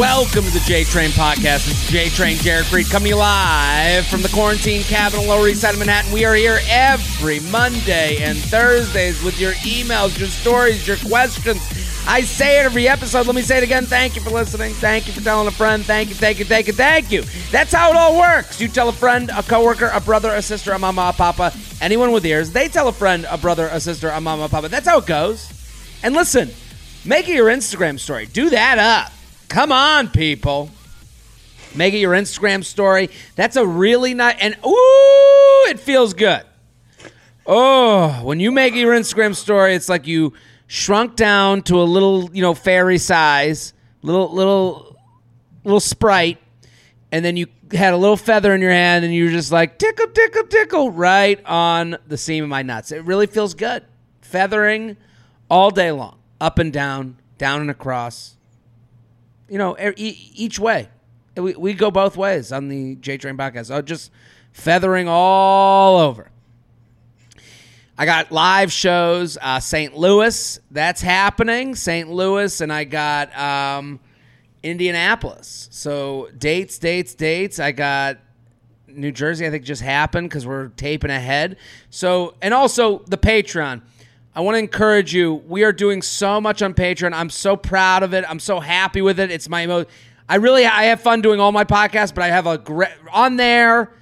Welcome to the J Train Podcast. This is J Train Jared Freid coming live from the quarantine cabin on Lower East Side of Manhattan. We are here every Monday and Thursdays with your emails, your stories, your questions. I say it every episode. Let me say it again. Thank you for listening. Thank you for telling a friend. Thank you, thank you, thank you, thank you. That's how it all works. You tell a friend, a coworker, a brother, a sister, a mama, a papa, anyone with ears. They tell a friend, a brother, a sister, a mama, a papa. That's how it goes. And listen, make it your Instagram story. Do that up. Come on, people. Make it your Instagram story. That's a really nice and ooh, it feels good. Oh, when you make your Instagram story, it's like you shrunk down to a little, you know, fairy size, little little little sprite, and then you had a little feather in your hand and you were just like tickle tickle tickle right on the seam of my nuts. It really feels good. Feathering all day long, up and down, down and across you know, e- each way. We, we go both ways on the J Train podcast. So just feathering all over. I got live shows, uh, St. Louis, that's happening. St. Louis, and I got um, Indianapolis. So dates, dates, dates. I got New Jersey, I think just happened because we're taping ahead. So, and also the Patreon. I want to encourage you. We are doing so much on Patreon. I'm so proud of it. I'm so happy with it. It's my most. I really I have fun doing all my podcasts, but I have a great on there.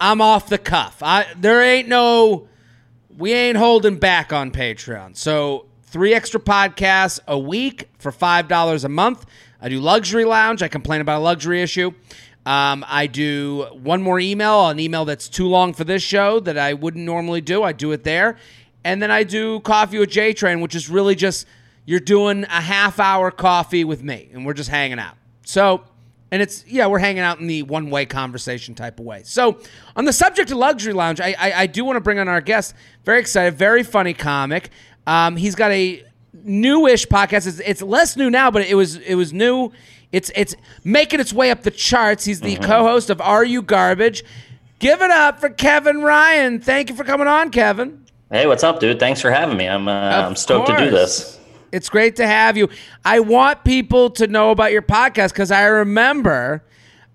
I'm off the cuff. I there ain't no we ain't holding back on Patreon. So three extra podcasts a week for five dollars a month. I do luxury lounge. I complain about a luxury issue. Um, I do one more email, an email that's too long for this show that I wouldn't normally do. I do it there. And then I do coffee with J Train, which is really just you're doing a half hour coffee with me and we're just hanging out. So, and it's, yeah, we're hanging out in the one way conversation type of way. So, on the subject of Luxury Lounge, I, I, I do want to bring on our guest. Very excited, very funny comic. Um, he's got a newish podcast. It's, it's less new now, but it was it was new. It's it's making its way up the charts. He's the mm-hmm. co-host of Are You Garbage? Give it up for Kevin Ryan. Thank you for coming on, Kevin. Hey, what's up, dude? Thanks for having me. I'm uh, I'm stoked course. to do this. It's great to have you. I want people to know about your podcast because I remember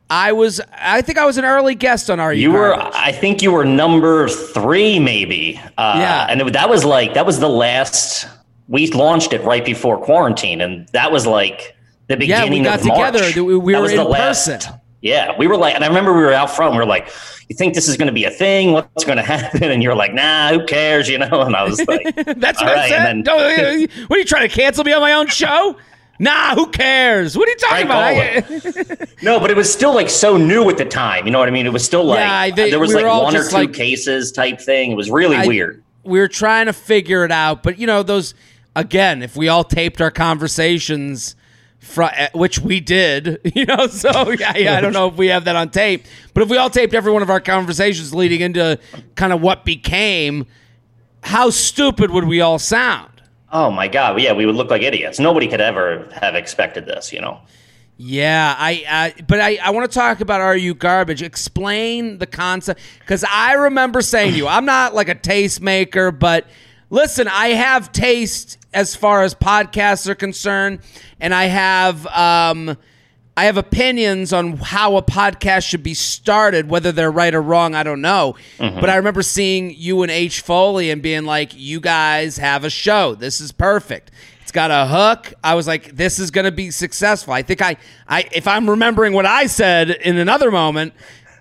I was I think I was an early guest on our. You were I think you were number three maybe. Uh, yeah, and it, that was like that was the last. We launched it right before quarantine, and that was like the beginning. Yeah, we got together. We, we were in person. Last, yeah, we were like, and I remember we were out front. we were like, "You think this is going to be a thing? What's going to happen?" And you're like, "Nah, who cares?" You know. And I was like, "That's what right. I said." Then, uh, what are you trying to cancel me on my own show? Nah, who cares? What are you talking about? no, but it was still like so new at the time. You know what I mean? It was still like yeah, they, there was we like one or two like, cases type thing. It was really I, weird. We were trying to figure it out, but you know those again. If we all taped our conversations Fr- eh, which we did, you know. So yeah, yeah, I don't know if we have that on tape, but if we all taped every one of our conversations leading into kind of what became, how stupid would we all sound? Oh my god, yeah, we would look like idiots. Nobody could ever have expected this, you know. Yeah, I, I but I, I want to talk about are you garbage? Explain the concept because I remember saying to you, I'm not like a tastemaker, but listen, I have taste as far as podcasts are concerned, and I have um, I have opinions on how a podcast should be started, whether they're right or wrong. I don't know, mm-hmm. but I remember seeing you and H Foley and being like, "You guys have a show. This is perfect." It's got a hook. I was like, "This is going to be successful." I think I, I, if I'm remembering what I said in another moment,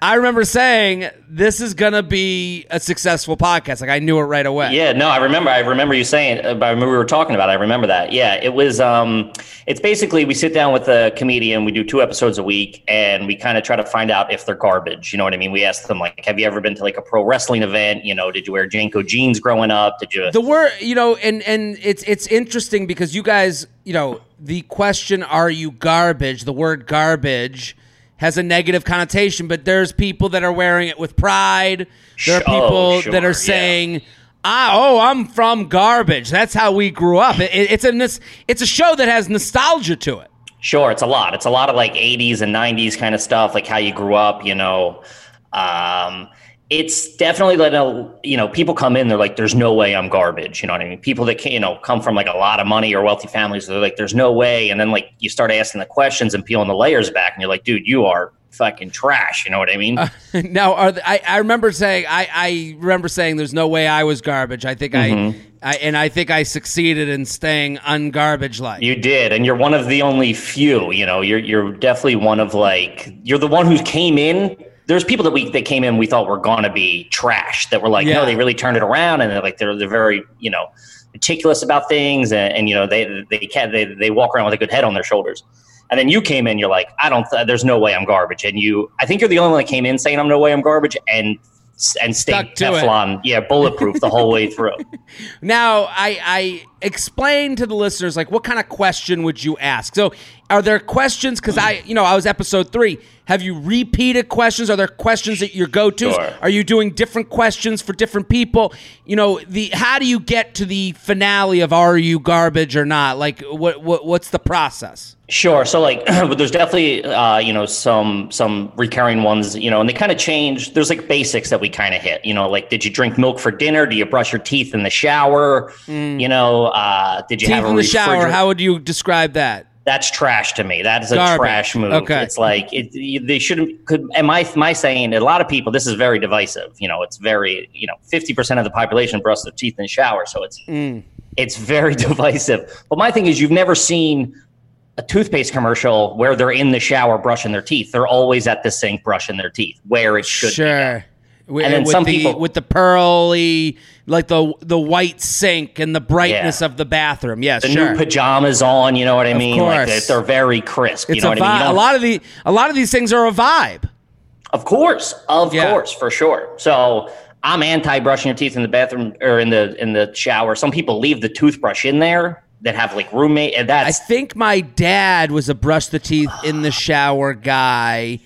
I remember saying this is gonna be a successful podcast. Like I knew it right away. Yeah, no, I remember. I remember you saying. Uh, I remember we were talking about. It. I remember that. Yeah, it was. Um, it's basically we sit down with a comedian. We do two episodes a week, and we kind of try to find out if they're garbage. You know what I mean? We ask them like, "Have you ever been to like a pro wrestling event? You know, did you wear JNCO jeans growing up? Did you?" The word, you know, and and it's it's interesting because you guys, you know, the question, "Are you garbage?" The word garbage has a negative connotation, but there's people that are wearing it with pride. There are oh, people oh, sure, that are saying, yeah. "Ah, oh, I'm from garbage." That's how we grew up. It, it's a it's a show that has nostalgia to it. Sure, it's a lot. It's a lot of like '80s and '90s kind of stuff, like how you grew up, you know. Um, it's definitely like a you know people come in they're like there's no way i'm garbage you know what i mean? People that can, you know come from like a lot of money or wealthy families they're like there's no way and then like you start asking the questions and peeling the layers back and you're like dude you are fucking trash you know what i mean? Uh, now are the, I, I remember saying I, I remember saying there's no way i was garbage. I think mm-hmm. I, I and i think i succeeded in staying ungarbage like you did and you're one of the only few you know? You're you're definitely one of like you're the one who came in there's people that we that came in we thought were gonna be trash that were like yeah. no they really turned it around and they're like they're they're very you know meticulous about things and, and you know they they can they they walk around with a good head on their shoulders. And then you came in, you're like, I don't, th- there's no way I'm garbage. And you, I think you're the only one that came in saying I'm no way I'm garbage and and stayed Teflon, it. yeah, bulletproof the whole way through. Now, I, I explain to the listeners like what kind of question would you ask? So, are there questions? Because I, you know, I was episode three. Have you repeated questions? Are there questions that your go tos? Sure. Are you doing different questions for different people? You know, the how do you get to the finale of are you garbage or not? Like, what, what what's the process? Sure. So like, there's definitely uh, you know some some recurring ones, you know, and they kind of change. There's like basics that we kind of hit, you know, like did you drink milk for dinner? Do you brush your teeth in the shower? Mm. You know, uh, did you teeth have in the shower? How would you describe that? That's trash to me. That is a Garbage. trash move. Okay. It's like it, they shouldn't. Could am I my saying? A lot of people. This is very divisive. You know, it's very. You know, fifty percent of the population brush their teeth in the shower, so it's mm. it's very divisive. But my thing is, you've never seen a toothpaste commercial where they're in the shower brushing their teeth. They're always at the sink brushing their teeth, where it should sure. be. And then with some the, people with the pearly, like the the white sink and the brightness yeah. of the bathroom. Yes, the sure. new pajamas on. You know what I mean? Like they're, they're, very crisp. It's you know what I mean? a lot of the a lot of these things are a vibe. Of course, of yeah. course, for sure. So I'm anti brushing your teeth in the bathroom or in the in the shower. Some people leave the toothbrush in there that have like roommate and that's I think my dad was a brush the teeth in the shower guy.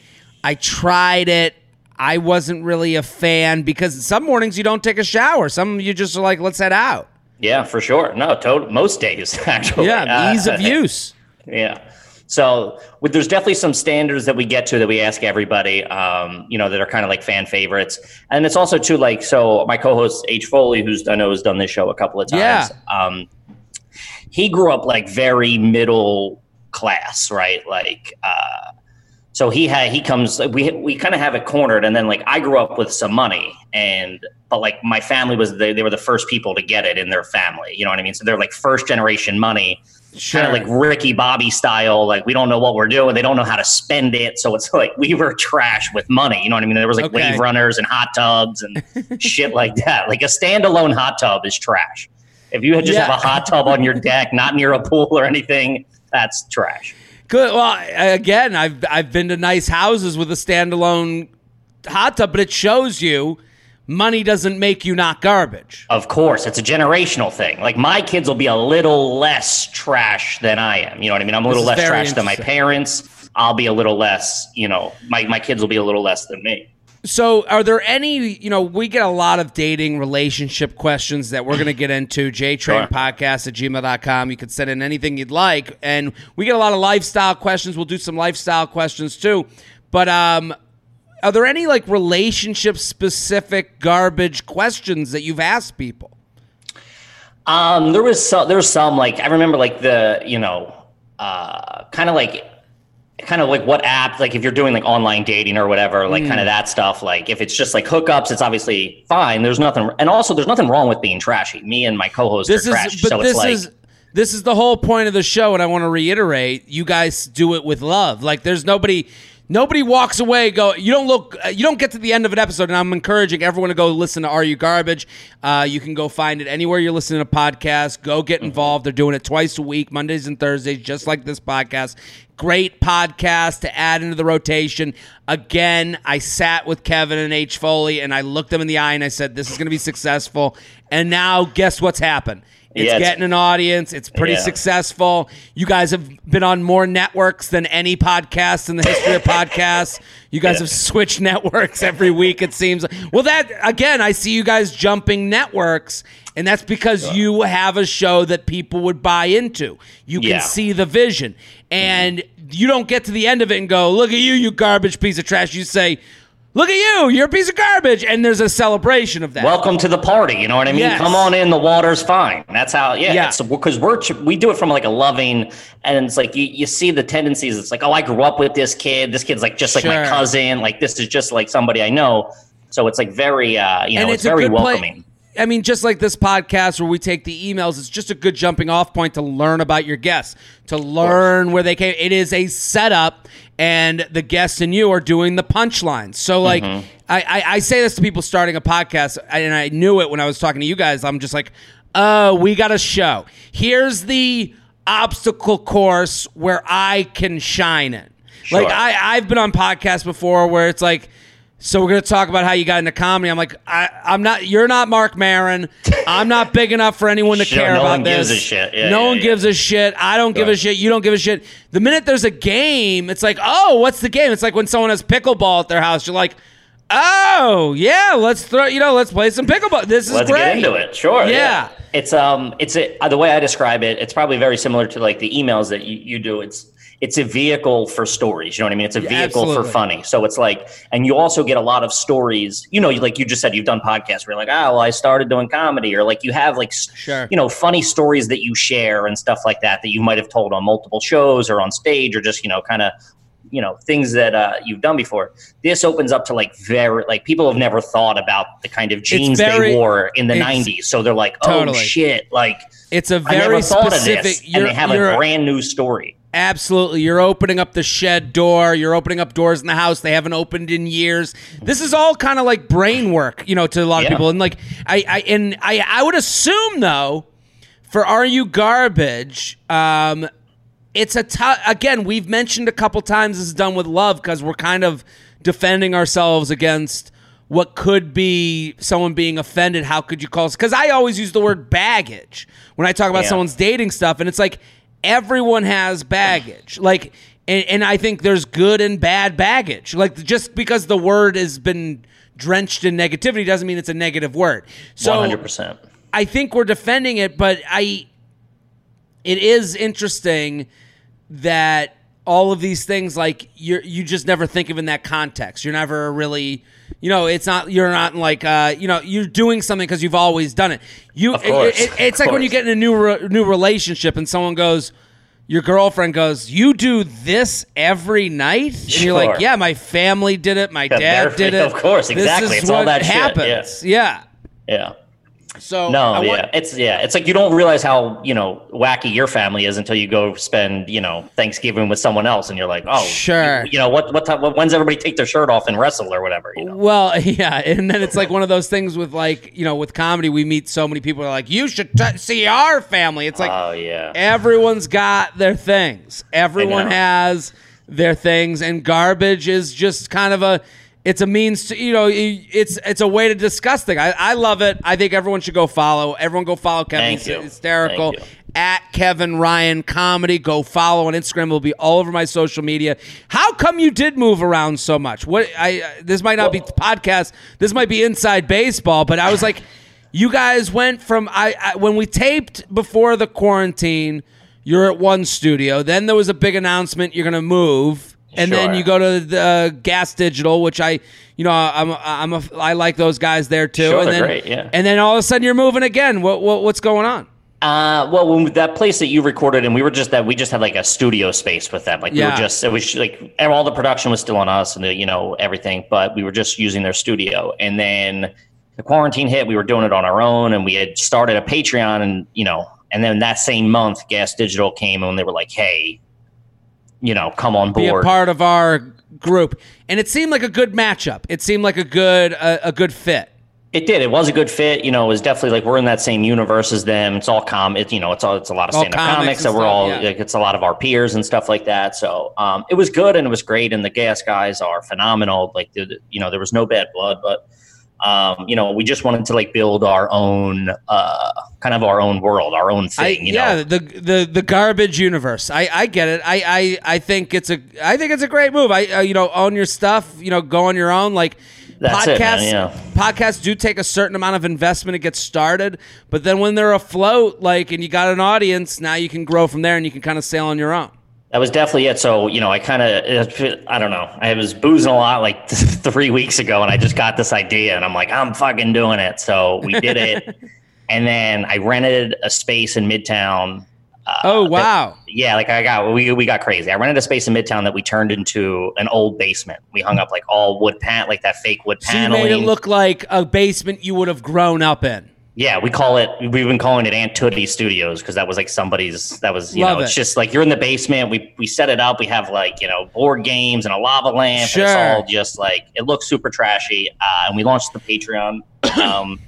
I tried it. I wasn't really a fan because some mornings you don't take a shower. Some you just are like, let's head out. Yeah, for sure. No, total, most days actually. Yeah, ease of use. Yeah. So with, there's definitely some standards that we get to that we ask everybody, um, you know, that are kind of like fan favorites. And it's also too like, so my co-host H Foley, who's I know has done this show a couple of times. Yeah. Um, he grew up like very middle class, right? Like, uh, so he had he comes we we kind of have it cornered and then like i grew up with some money and but like my family was they, they were the first people to get it in their family you know what i mean so they're like first generation money sure. kind of like ricky bobby style like we don't know what we're doing they don't know how to spend it so it's like we were trash with money you know what i mean there was like okay. wave runners and hot tubs and shit like that like a standalone hot tub is trash if you just yeah. have a hot tub on your deck not near a pool or anything that's trash Good. Well, again, I've I've been to nice houses with a standalone hot tub, but it shows you money doesn't make you not garbage. Of course, it's a generational thing. Like my kids will be a little less trash than I am. You know what I mean? I'm a little less trash than my parents. I'll be a little less, you know, my, my kids will be a little less than me. So, are there any, you know, we get a lot of dating relationship questions that we're going to get into. JTrainPodcast at gmail.com. You can send in anything you'd like. And we get a lot of lifestyle questions. We'll do some lifestyle questions too. But um, are there any like relationship specific garbage questions that you've asked people? Um, there was some, there was some like, I remember like the, you know, uh, kind of like kind of like what apps like if you're doing like online dating or whatever like mm. kind of that stuff like if it's just like hookups it's obviously fine there's nothing and also there's nothing wrong with being trashy me and my co-host this are is, trashy, but so this like, is this is the whole point of the show and i want to reiterate you guys do it with love like there's nobody Nobody walks away. Go. You don't look. Uh, you don't get to the end of an episode, and I'm encouraging everyone to go listen to "Are You Garbage." Uh, you can go find it anywhere you're listening to podcasts. Go get mm-hmm. involved. They're doing it twice a week, Mondays and Thursdays, just like this podcast. Great podcast to add into the rotation. Again, I sat with Kevin and H Foley, and I looked them in the eye, and I said, "This is going to be successful." And now, guess what's happened? It's yeah, getting an audience. It's pretty yeah. successful. You guys have been on more networks than any podcast in the history of podcasts. You guys yeah. have switched networks every week, it seems. Well, that, again, I see you guys jumping networks, and that's because you have a show that people would buy into. You can see the vision. And you don't get to the end of it and go, look at you, you garbage piece of trash. You say, look at you, you're a piece of garbage, and there's a celebration of that. Welcome to the party. You know what I mean? Yes. Come on in. The water's fine. That's how. Yeah. Yeah. Because we're we do it from like a loving, and it's like you, you see the tendencies. It's like, oh, I grew up with this kid. This kid's like just like my cousin. Like this is just like somebody I know. So it's like very, uh, you know, and it's, a very welcoming. I mean, just like this podcast where we take the emails, it's just a good jumping off point to learn about your guests, to learn where they came. It is a setup, and the guests and you are doing the punchlines. So, like, Mm-hmm. I, I, I say this to people starting a podcast, and I knew it when I was talking to you guys. I'm just like, oh, we got a show. Here's the obstacle course where I can shine in. Like, I, I've been on podcasts before where it's like, so we're gonna talk about how you got into comedy. I'm like, I, I'm not. You're not Marc Maron. I'm not big enough for anyone to Sure, care no about one this. gives a shit. Yeah, no yeah, one yeah. gives a shit. I don't give a shit. You don't give a shit. The minute there's a game, it's like, oh, what's the game? It's like when someone has pickleball at their house. You're like, oh yeah, let's throw. You know, let's play some pickleball. This is Let's great. get into it. Sure. Yeah. It's um, it's a, uh, the way I describe it. It's probably very similar to like the emails that you, you do. It's it's a vehicle for stories. You know what I mean? It's a Yeah, vehicle absolutely. for funny. So it's like, and you also get a lot of stories. You know, like you just said, you've done podcasts where you're like, oh, well, I started doing comedy, or like you have like, Sure. you know, funny stories that you share and stuff like that that you might have told on multiple shows or on stage or just you know kind of you know things that uh, you've done before this opens up to like very like people have never thought about the kind of jeans very- they wore in the 90s so they're like oh Totally. shit like It's a very specific. of this and they have a brand new story Absolutely. You're opening up the shed door. You're opening up doors in the house they haven't opened in years. This is all kind of like brain work, you know, to a lot of people. And like I, I and I I would assume though, for Are You Garbage, um, it's a tough again, we've mentioned a couple times this is done with love because we're kind of defending ourselves against what could be someone being offended. How could you call? Because I always use the word baggage when I talk about Yeah. someone's dating stuff, and it's like everyone has baggage. Like, and, and I think there's good and bad baggage. Like, just because the word has been drenched in negativity doesn't mean it's a negative word. So 100% I think we're defending it, but I it is interesting that all of these things like you you just never think of in that context. You're never really you know, it's not you're not like uh, you know, you're doing something because you've always done it. You Of course, it- it- it's like when you get in a new re- new relationship and someone goes your girlfriend goes, "You do this every night?" And you're like, "Yeah, my family did it. My Yeah, dad did it. of course, exactly. It's all that shit, yeah. happens." yeah. yeah So no yeah it's yeah it's like you don't realize how you know wacky your family is until you go spend you know thanksgiving with someone else and you're like oh Sure. you, you know what what time when's everybody take their shirt off and wrestle or whatever you know Well, yeah, and then it's like one of those things with like you know with comedy we meet so many people are like you should t- see our family. It's like oh yeah everyone's got their things. Everyone has their things, and garbage is just kind of a. It's a means to you know it's it's a way to discuss things. I, I love it. I think everyone should go follow. Everyone go follow Kevin. Thank you. hysterical. Thank. At Kevin Ryan Comedy, go follow on Instagram. It'll be all over my social media. How come you did move around so much? What I uh, this might not be Well- podcast. This might be inside baseball, but I was like, you guys went from I, I when we taped before the quarantine. You're at one studio. Then there was a big announcement. You're gonna move, and then you go to the uh, Gas Digital, which I, you know, I'm I'm a, I like those guys there too. Sure, and then, great, yeah. And then all of a sudden you're moving again. What, what what's going on? Uh, well, when that place that you recorded, and we were just that we just had like a studio space with them. Like we were just it was like and all the production was still on us and the, you know everything, but we were just using their studio. And then the quarantine hit. We were doing it on our own, and we had started a Patreon, and you know, and then that same month, Gas Digital came and they were like, "Hey, you know, come on board, Be a part of our group, and it seemed like a good matchup. It seemed like a good a, a good fit. It did. It was a good fit. You know, it was definitely like we're in that same universe as them. It's all com. It, you know, it's all it's a lot of stand up comics comics that we're stuff, all. yeah. Like, it's a lot of our peers and stuff like that. So um, it was good and it was great. And the gas guys are phenomenal. Like the- you know, there was no bad blood, but um, you know, we just wanted to like build our own uh, kind of our own world, our own I, thing. you yeah, know, the the the garbage universe. I, I get it. I, I I think it's a I think it's a great move. I uh, you know own your stuff. You know, go on your own. Like That's it, podcasts. man, yeah. Podcasts do take a certain amount of investment to get started, but then when they're afloat, like and you got an audience, now you can grow from there and you can kind of sail on your own. That was definitely it. So, you know, I kind of, I don't know. I was boozing a lot like three weeks ago and I just got this idea and I'm like, I'm fucking doing it. So we did it. and then I rented a space in Midtown. Uh, oh, wow. That, yeah. Like I got, we, we got crazy. I rented a space in Midtown that we turned into an old basement. We hung up like all wood pan, like that fake wood so paneling. You made it look like a basement you would have grown up in. Yeah, we call it. We've been calling it Aunt Tootie Studios because that was like somebody's. That was you Love know, it. it's just like you're in the basement. We we set it up. We have like you know board games and a lava lamp. Sure. And it's all just like it looks super trashy. Uh, and we launched the Patreon, um,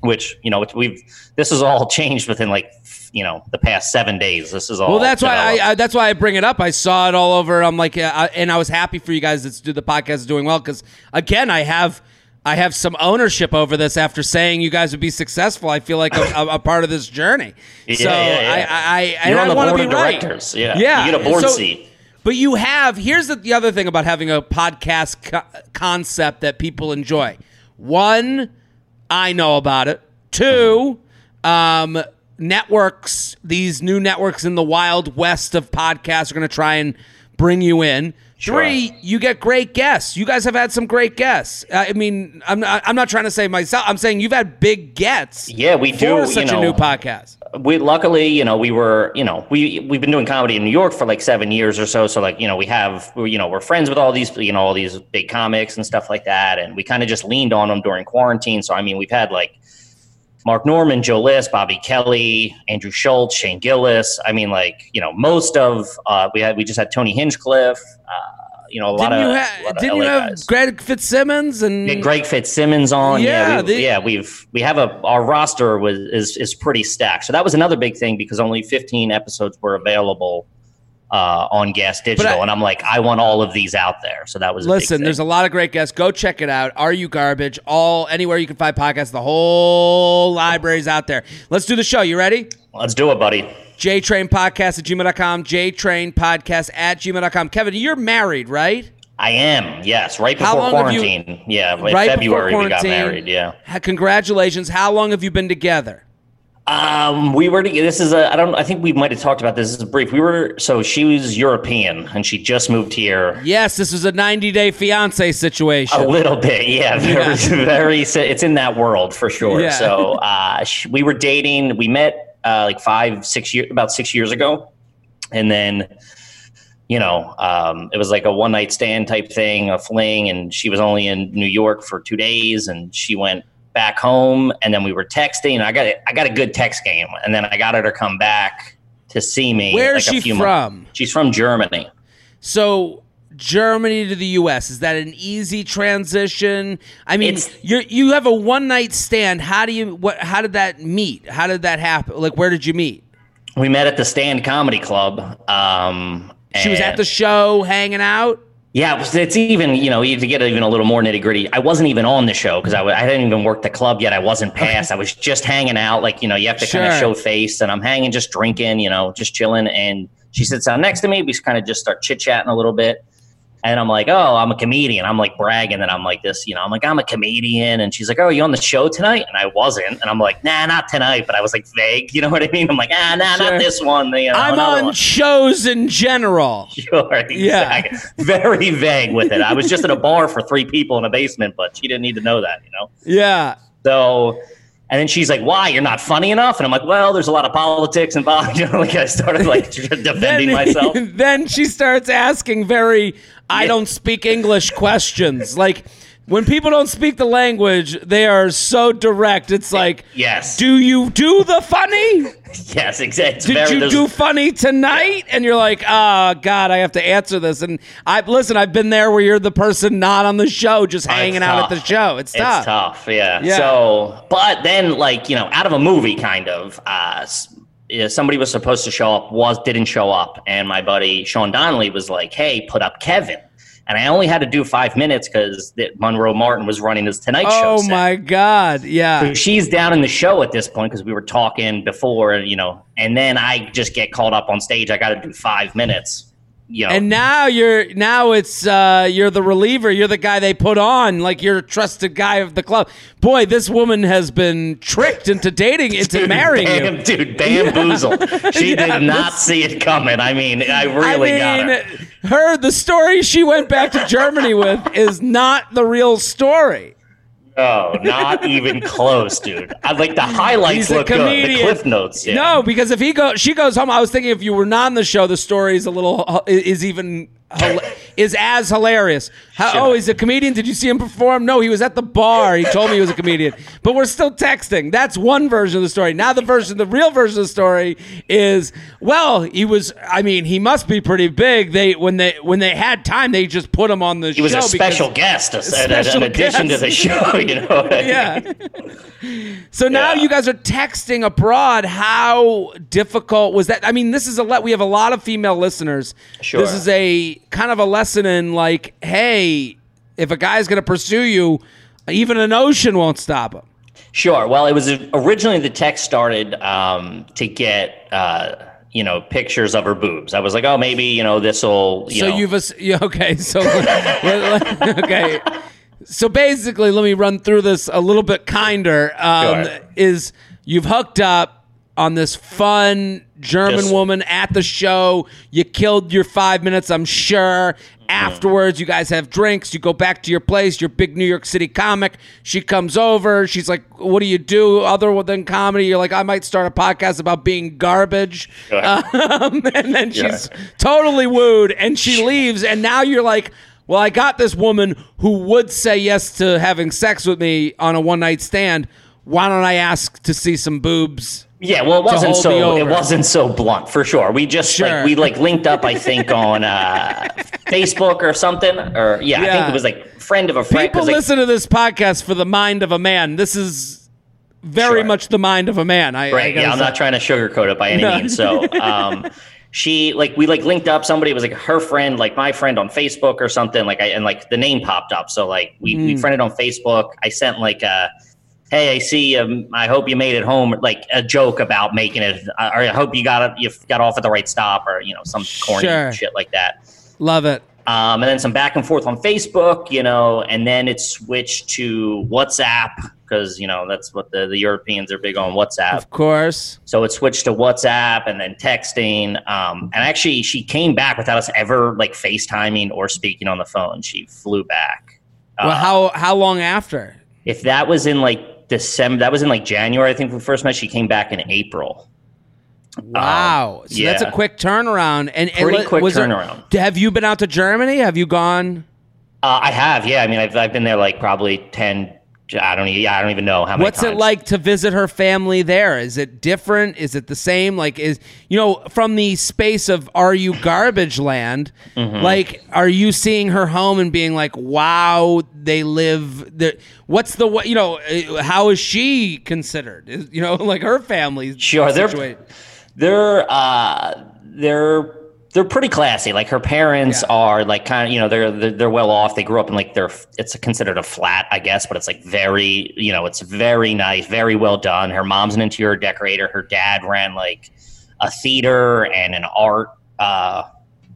which you know we've. This has all changed within like you know the past seven days. This is all. Well, that's why. I, I that's why I bring it up. I saw it all over. I'm like, uh, and I was happy for you guys that do the podcast is doing well because again, I have. I have some ownership over this after saying you guys would be successful. I feel like I'm a, part of this journey. Yeah, so yeah, yeah. I, I, I, You're on I the want to board be of right. directors. Yeah. yeah. You get a board So- seat. But you have here's the, the other thing about having a podcast co- concept that people enjoy. One, I know about it. Two, um, networks, these new networks in the wild west of podcasts are going to try and bring you in. Sure. Three, you get great guests. You guys have had some great guests. I mean, I'm not, I'm not trying to say myself. I'm saying you've had big gets. Yeah, we do, such you know. a new podcast. we luckily you know we were you know we we've been doing comedy in new york for like seven years or so so like you know we have we're, you know we're friends with all these you know all these big comics and stuff like that and we kind of just leaned on them during quarantine so i mean we've had like mark normand joe list bobby kelly andrew schulz shane gillis i mean like you know most of uh we had we just had tony hinchcliffe uh you know a lot Didn't of you, a ha- lot didn't you LA have guys. Greg Fitzsimmons and Yeah, Greg Fitzsimmons on. Yeah, Yeah, we, they- yeah, we've we have a our roster was is is pretty stacked. So that was another big thing because only 15 episodes were available uh, on Gas Digital, I- and I'm like, I want all of these out there. So that was a Listen, thing. there's a lot of great guests. Go check it out. Are you garbage? All anywhere you can find podcasts. The whole library's out there. Let's do the show. You ready? Let's do it, buddy. JTrain Podcast at gmail.com. JTrain Podcast at gmail.com. Kevin, you're married, right? I am yes, right before have you- quarantine. yeah, in right February we got quarantine. married. Yeah. Congratulations. How long have you been together? Um, we were. This is a. I don't. I think we might have talked about this. This is brief. We were. So she was European, and she just moved here Yes, this was a 90 day fiance situation. A little bit, yeah. Very, very. It's in that world for sure. Yeah. So uh, we were dating. We met uh, like five, six years, about six years ago, and then, you know, um, it was like a one night stand type thing, a fling, and she was only in New York for two days, and she went back home, and then we were texting. I got I got a good text game, and then I got her to come back to see me. Where like she from? months- She's from Germany. So Germany to the U.S. is that an easy transition? I mean, you you have a one night stand. How do you what? How did that meet? How did that happen? Like, where did you meet? We met at the Stand Comedy Club. Um, She was at the show, hanging out. Yeah, it's even you know to get even a little more nitty gritty. I wasn't even on the show because I, w- I didn't even work the club yet. I wasn't passed. I was just hanging out. Like you know, you have to kind of show face, and I'm hanging, just drinking, you know, just chilling. And she sits down next to me. We kind of just start chit chatting a little bit. And I'm like, oh, I'm a comedian. I'm like bragging that I'm like this, you know, I'm like, I'm a comedian. And she's like, oh, you on the show tonight? And I wasn't. And I'm like, nah, not tonight. But I was like vague. You know what I mean? I'm like, ah, nah, Sure. not this one. You know, I'm on one. shows in general. Sure. Yeah. Exactly. Very vague with it. I was just at a bar for three people in a basement, but she didn't need to know that, you know? Yeah. So, and then she's like, why? You're not funny enough? And I'm like, well, there's a lot of politics involved. You know, like I started like defending myself. then she starts asking very I don't speak English questions. Like when people don't speak the language, they are so direct. It's like, Yes. do you do the funny? Yes, exactly. Did you do funny tonight? And you're like, oh God, I have to answer this. And I listen, I've been there where you're the person not on the show, just hanging out at the show. It's tough. It's tough, yeah. Yeah. So, but then, like you know, out of a movie, kind of, uh, yeah, somebody was supposed to show up, was didn't show up, and my buddy Sean Donnelly was like, "Hey, put up Kevin," and I only had to do five minutes because Monroe Martin was running his Tonight Show. Oh set. my God. Yeah. So she's down in the show at this point because we were talking before, you know, and then I just get called up on stage. I got to do five minutes know, And now you're now it's uh, you're the reliever. You're the guy they put on, like you're a trusted guy of the club. Boy, this woman has been tricked into dating, into Dude, marrying bam, you. dude, bamboozled. She Yeah, did not see it coming. I mean, I really I got mean, her. her the story she went back to Germany with is not the real story. Oh, not even close, dude. I like the highlights He's look good. The cliff notes. Yeah. No, because if he goes, she goes home. I was thinking if you were not on the show, the story is a little uh, is even is as hilarious. How, Oh, he's a comedian. Did you see him perform? No, he was at the bar. He told me he was a comedian, but we're still texting. That's one version of the story. Now the version, the real version of the story is well, he was. I mean, he must be pretty big. They when they when they had time, they just put him on the show. He was a special guest, a, special in addition guest. to the show. You know. yeah. So now Yeah. you guys are texting abroad. How difficult was that? I mean, this is a let. We have a lot of female listeners. Sure. This is a kind of a lesson in like, hey, if a guy's going to pursue you, even an ocean won't stop him. Sure. Well, it was originally the text started um, to get uh, you know pictures of her boobs. I was like, oh, maybe you know this will. You so know, you've yeah, okay. So okay. So basically, let me run through this a little bit kinder. Um. Is you've hooked up on this fun German Yes. woman at the show. You killed your five minutes, I'm sure. Afterwards, you guys have drinks. You go back to your place. Your big New York City comic. She comes over. She's like, "What do you do other than comedy?" You're like, "I might start a podcast about being garbage." Um, and then Yeah. she's totally wooed and she leaves and now you're like well i got this woman who would say yes to having sex with me on a one night stand why don't i ask to see some boobs Yeah, well, it wasn't so. It wasn't so blunt for sure. We just Sure. like we like linked up. I think on uh, Facebook or something. Or yeah, I think it was like friend of a friend. people like, listen to this podcast for the mind of a man this is very Sure. much the mind of a man I, I Right. gotta Yeah, I'm not trying to sugarcoat it by any No. means. So, um, she like we like linked up. Somebody was like her friend, like my friend on Facebook or something. Like I and like the name popped up. So like we Hmm. we friended on Facebook. I sent like a. Hey, I see. Um, I hope you made it home. Like a joke about making it, uh, or I hope you got it. You got off at the right stop, or you know, some corny Sure. shit like that. love it Um, and then some back and forth on Facebook, you know, and then it switched to WhatsApp because you know that's what the, the Europeans are big on WhatsApp. of course So it switched to WhatsApp and then texting. Um, and actually, she came back without us ever like FaceTiming or speaking on the phone. She flew back. Uh, well how how long after if that was in like December, that was in like January, I think we first met. She came back in April. wow so that's a quick turnaround and, and Pretty let- quick turnaround. have you been out to germany have you gone Uh, I have, yeah. I mean, I've, I've been there like probably 10, I don't, yeah, I don't even know how many What's it like to visit her family there? Is it different? Is it the same? Like, is you know, from the space of "Are you garbage land"? Mm-hmm. Like, are you seeing her home and being like, "Wow, they live"? The, what's the what? You know, uh, how is she considered? Is, you know, like her family. Sure, they're- situation. they're uh they're they're pretty classy. Like her parents Yeah. are like kind of you know they're, they're they're well off. They grew up in like their it's considered a flat i guess but it's like very you know it's very nice very well done. Her mom's an interior decorator. Her dad ran like a theater and an art uh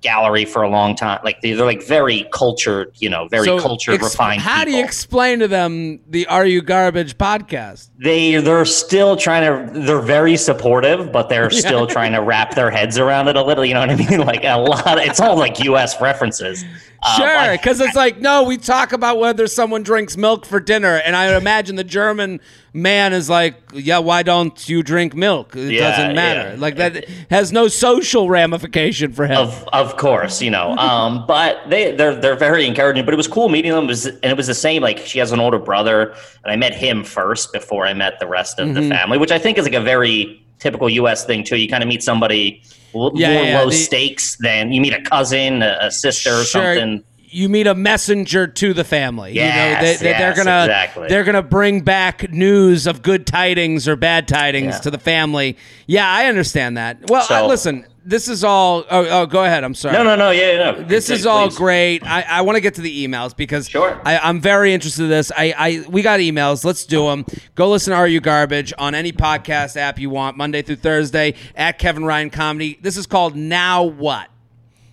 gallery for a long time. Like they're like very cultured you know very So, cultured ex- refined How do you explain to them the "Are you garbage" podcast? they they're still trying to they're very supportive but they're still trying to wrap their heads around it a little you know what i mean? Like a lot it's all like us references. Uh, Sure, like- because it's like no, we talk about whether someone drinks milk for dinner, and I would imagine the German man is like, yeah, why don't you drink milk? It Yeah, doesn't matter. yeah. Like that has no social ramification for him. of of course you know um but they they're they're very encouraging but it was cool meeting them it was and it was the same like she has an older brother and i met him first before i met the rest of Mm-hmm. the family which i think is like a very typical us thing too you kind of meet somebody l- Yeah, more low the- stakes than you meet a cousin a, a sister or Sure. something You meet a messenger to the family. you know, Yes, they, they, they're gonna exactly. they're gonna bring back news of good tidings or bad tidings Yeah. to the family. Yeah, I understand that. Well, So- uh, listen, this is all. Oh, oh, go ahead. I'm sorry. no no no yeah no This is Please. all great. I, I want to get to the emails because Sure. I, I'm very interested in this. I, I we got emails. Let's do them. Go listen to Are You Garbage on any podcast app you want, Monday through Thursday at Kevin Ryan Comedy. This is called Now What.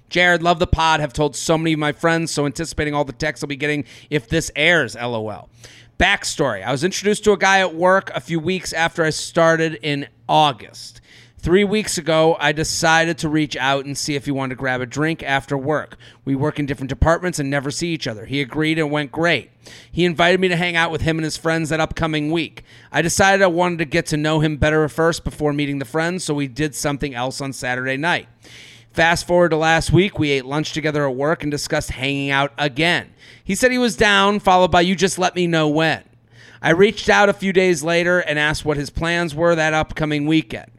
Jared, love the pod. Have told so many of my friends, so anticipating all the texts I'll be getting if this airs. LOL. Backstory I was introduced to a guy at work a few weeks after I started in August. Three weeks ago, I decided to reach out and see if he wanted to grab a drink after work. We work in different departments and never see each other. He agreed and went great. He invited me to hang out with him and his friends that upcoming week. I decided I wanted to get to know him better first before meeting the friends, so we did something else on Saturday night. Fast forward to last week, we ate lunch together at work and discussed hanging out again. He said he was down, followed by, You just let me know when. I reached out a few days later and asked what his plans were that upcoming weekend.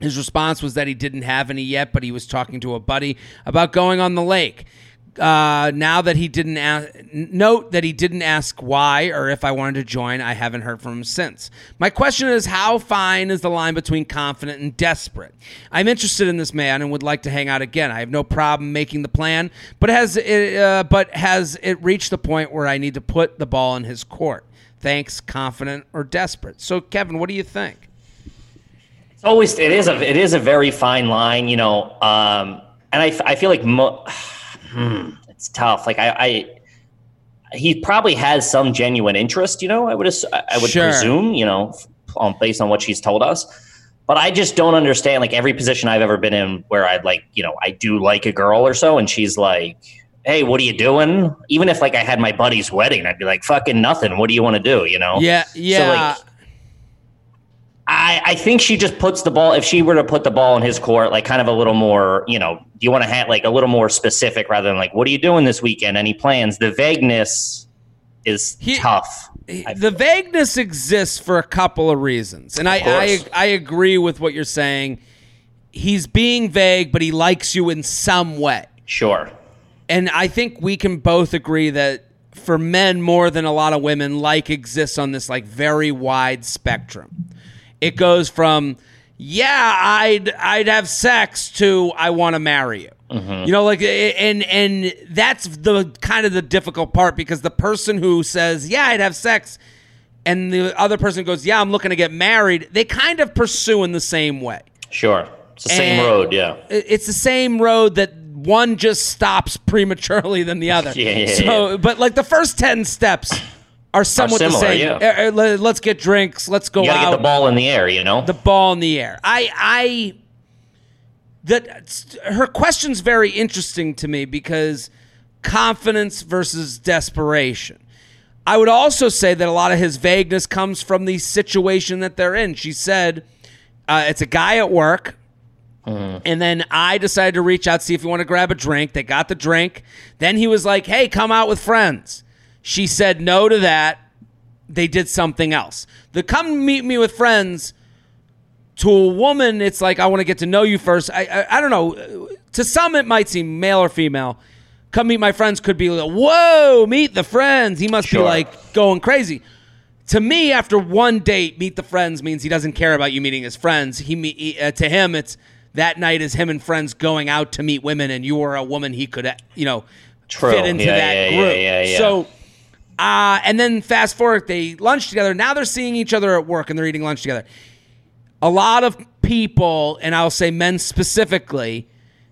His response was that he didn't have any yet, but he was talking to a buddy about going on the lake. Uh, now that he didn't ask, note that he didn't ask why or if I wanted to join. I haven't heard from him since. My question is, how fine is the line between confident and desperate? I'm interested in this man and would like to hang out again. I have no problem making the plan, but has it, uh, but has it reached the point where I need to put the ball in his court? Thanks, confident or desperate. So, Kevin, what do you think? It's always it is a it is a very fine line, you know. Um, and I, I feel like mo- hmm, it's tough. Like I, I he probably has some genuine interest, you know. I would I would sure. presume, you know, on, based on what she's told us. But I just don't understand like every position I've ever been in where I'd like, you know, I do like a girl or so, and she's like, "Hey, what are you doing?" Even if like I had my buddy's wedding, I'd be like, "Fucking nothing. What do you want to do?" You know? Yeah, yeah. So, like, I, I think she just puts the ball. If she were to put the ball in his court, like kind of a little more, you know, do you want to have like a little more specific rather than like, what are you doing this weekend? Any plans? The vagueness is he, tough. Eh, the vagueness exists for a couple of reasons, and I, I I agree with what you're saying. He's being vague, but he likes you in some way. Sure. And I think we can both agree that for men more than a lot of women, like exists on this like very wide spectrum. It goes from yeah, I'd I'd have sex to I want to marry you. Mm-hmm. You know, like and and that's the kind of the difficult part because the person who says yeah, I'd have sex, and the other person goes yeah, I'm looking to get married. They kind of pursue in the same way. Sure, it's the and same road. Yeah, it's the same road that one just stops prematurely than the other. yeah, yeah, so, yeah. but like the first ten steps are somewhat are similar, the same. Yeah. Let's get drinks. Let's go you out. Get the ball in the air, you know. The ball in the air. I, I, that her question's very interesting to me because confidence versus desperation. I would also say that a lot of his vagueness comes from the situation that they're in. She said uh, it's a guy at work. Mm. And then I decided to reach out, see if you want to grab a drink. They got the drink. Then he was like, "Hey, come out with friends." She said no to that. They did something else. The come meet me with friends to a woman, it's like I want to get to know you first. I, I, I don't know. To some, it might seem male or female. Come meet my friends could be like, whoa, meet the friends. He must sure. be like going crazy. To me, after one date, meet the friends means he doesn't care about you meeting his friends. He, he uh, to him, it's that night is him and friends going out to meet women, and you are a woman he could, uh, you know, True. fit into yeah, that yeah, group. Yeah, so uh, and then fast forward, they lunch together. Now they're seeing each other at work and they're eating lunch together. A lot of people, and I'll say men specifically,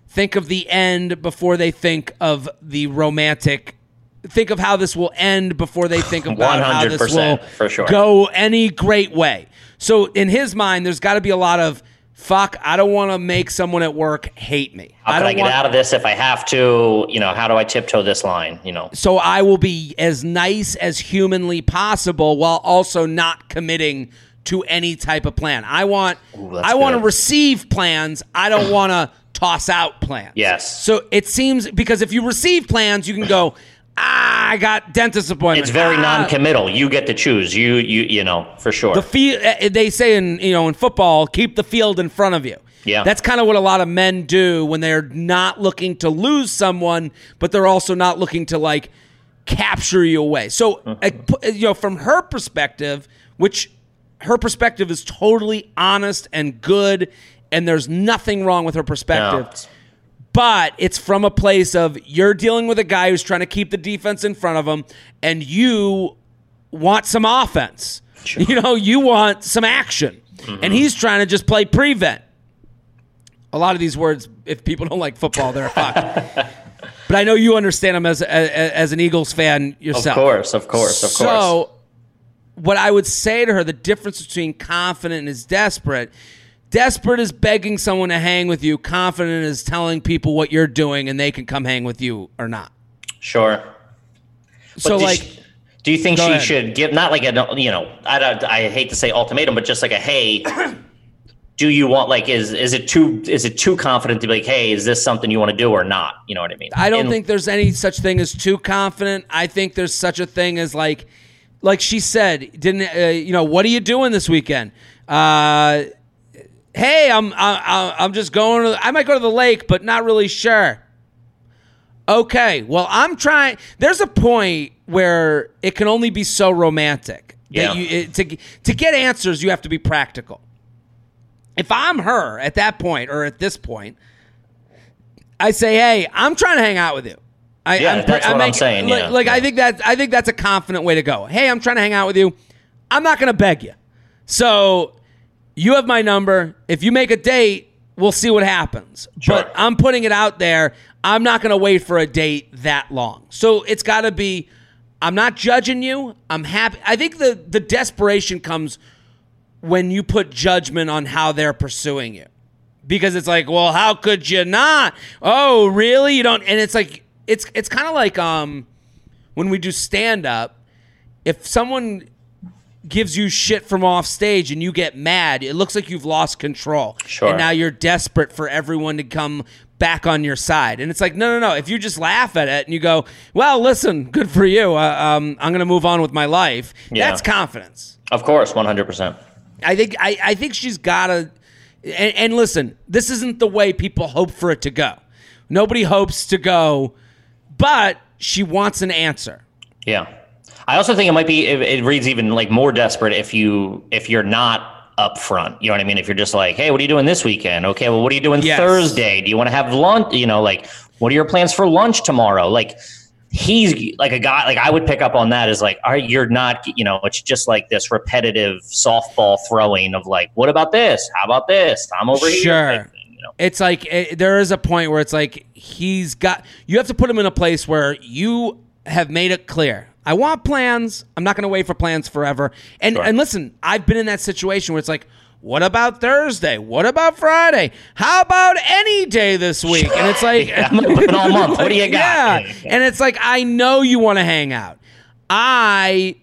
think of the end before they think of the romantic. Think of how this will end before they think about how this will for sure. go any great way. So in his mind, there's got to be a lot of fuck, I don't want to make someone at work hate me. How I can I get want, out of this if I have to? You know, how do I tiptoe this line? You know, so I will be as nice as humanly possible while also not committing to any type of plan. I want, Ooh, I want to receive plans. I don't want to toss out plans. Yes. So it seems because if you receive plans, you can go ah, I got dentist appointment. It's very ah. non-committal. You get to choose. You you you know for sure. The field. Eh, they say in you know in football, keep the field in front of you. Yeah. That's kind of what a lot of men do when they're not looking to lose someone, but they're also not looking to like capture you away. So, mm-hmm. you know, from her perspective, which her perspective is totally honest and good, and there's nothing wrong with her perspective. No but it's from a place of you're dealing with a guy who's trying to keep the defense in front of him, and you want some offense. Sure. You know, you want some action, mm-hmm. and he's trying to just play prevent. A lot of these words, if people don't like football, they're fucked. but I know you understand them as, as as an Eagles fan yourself. Of course, of course, of so, course. So, what I would say to her, the difference between confident and is desperate. Desperate is begging someone to hang with you. Confident is telling people what you're doing and they can come hang with you or not. Sure. so, do like, she- do you think she ahead. should give not like a you know I don't I hate to say ultimatum, but just like a hey, do you want like is is it too is it too confident to be like hey is this something you want to do or not? You know what I mean? I don't And- think there's any such thing as too confident. I think there's such a thing as like, like she said, didn't uh, you know? What are you doing this weekend? Uh, hey, I'm I, I'm just going to. I might go to the lake, but not really sure. Okay, well, I'm trying. There's a point where it can only be so romantic Yeah. you it, to to get answers, you have to be practical. If I'm her at that point or at this point, I say, "Hey, I'm trying to hang out with you." I, Yeah, that's what I'm saying, Like, yeah. like, I think that I think that's a confident way to go. Hey, I'm trying to hang out with you. I'm not going to beg you. So you have my number. If you make a date, we'll see what happens. Sure. But I'm putting it out there. I'm not going to wait for a date that long. So it's got to be. I'm not judging you. I'm happy. I think the the desperation comes when you put judgment on how they're pursuing you. Because it's like, well, how could you not? Oh, really? You don't and it's like it's it's kind of like um when we do stand up, if someone gives you shit from off stage and you get mad, it looks like you've lost control. Sure. And now you're desperate for everyone to come back on your side. And it's like, no, no, no. If you just laugh at it and you go, well, listen, good for you. Uh, um, I'm going to move on with my life. Yeah. That's confidence. Of course, one hundred percent. I think I, I think she's got to. And, and listen, this isn't the way people hope for it to go. Nobody hopes to go, but she wants an answer. Yeah, I also think it might be. It, it reads even like more desperate if you if you're not up front. You know what I mean? If you're just like, hey, what are you doing this weekend? Okay, well, what are you doing Yes. Thursday? Do you want to have lunch? You know, like, what are your plans for lunch tomorrow? Like, he's like a guy. Like, I would pick up on that is like, are you're not? You know, it's just like this repetitive softball throwing of like, what about this? How about this? I'm over here. Sure. you know? It's like eh, there is a point where it's like he's got. You have to put him in a place where you have made it clear. I want plans. I'm not going to wait for plans forever. And Sure. and listen, I've been in that situation where it's like, what about Thursday? What about Friday? How about any day this week? And it's like, Yeah, all month. What do you got? Yeah. And it's like, I know you want to hang out. I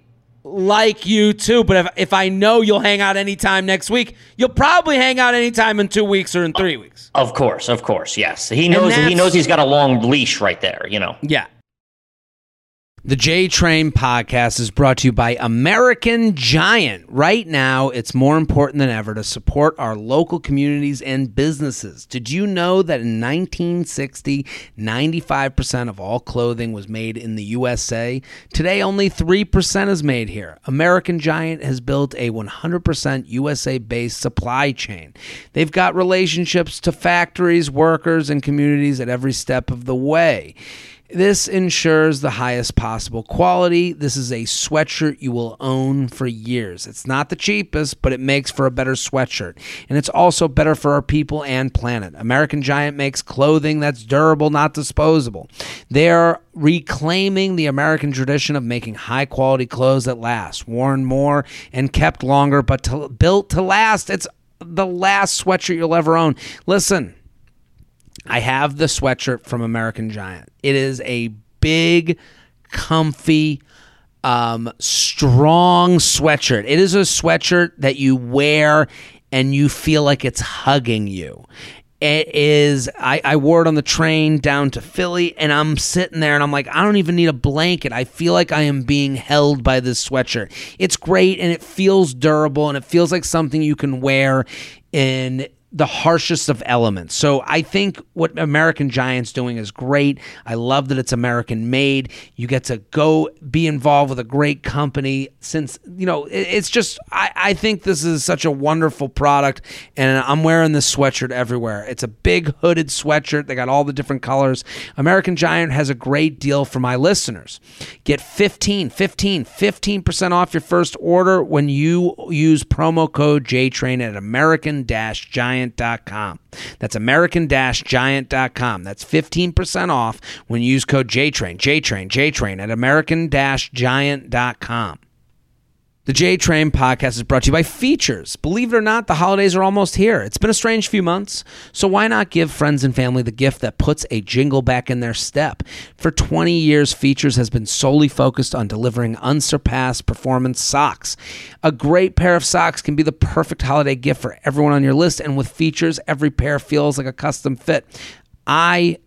like you too, but if, if I know you'll hang out anytime next week, you'll probably hang out anytime in two weeks or in three weeks. Of course, of course, yes. He knows. He knows he's got a long leash right there. You know. Yeah. The J Train podcast is brought to you by American Giant. Right now, it's more important than ever to support our local communities and businesses. Did you know that in 1960, 95% of all clothing was made in the USA? Today, only 3% is made here. American Giant has built a 100% USA based supply chain. They've got relationships to factories, workers, and communities at every step of the way. This ensures the highest possible quality. This is a sweatshirt you will own for years. It's not the cheapest, but it makes for a better sweatshirt. And it's also better for our people and planet. American Giant makes clothing that's durable, not disposable. They are reclaiming the American tradition of making high quality clothes that last, worn more and kept longer, but to, built to last. It's the last sweatshirt you'll ever own. Listen. I have the sweatshirt from American Giant. It is a big, comfy, um, strong sweatshirt. It is a sweatshirt that you wear and you feel like it's hugging you. It is. I, I wore it on the train down to Philly, and I'm sitting there, and I'm like, I don't even need a blanket. I feel like I am being held by this sweatshirt. It's great, and it feels durable, and it feels like something you can wear in the harshest of elements. So I think what American Giant's doing is great. I love that it's American made. You get to go be involved with a great company since, you know, it's just, I, I think this is such a wonderful product. And I'm wearing this sweatshirt everywhere. It's a big hooded sweatshirt. They got all the different colors. American Giant has a great deal for my listeners. Get 15, 15, 15% off your first order when you use promo code JTRAIN at American Giant giant.com. That's American giant.com. That's 15% off when you use code JTRAIN, JTRAIN, JTRAIN at American giant.com. The J Train podcast is brought to you by Feetures. Believe it or not, the holidays are almost here. It's been a strange few months, so why not give friends and family the gift that puts a jingle back in their step? For 20 years, Feetures has been solely focused on delivering unsurpassed performance socks. A great pair of socks can be the perfect holiday gift for everyone on your list, and with Feetures, every pair feels like a custom fit. I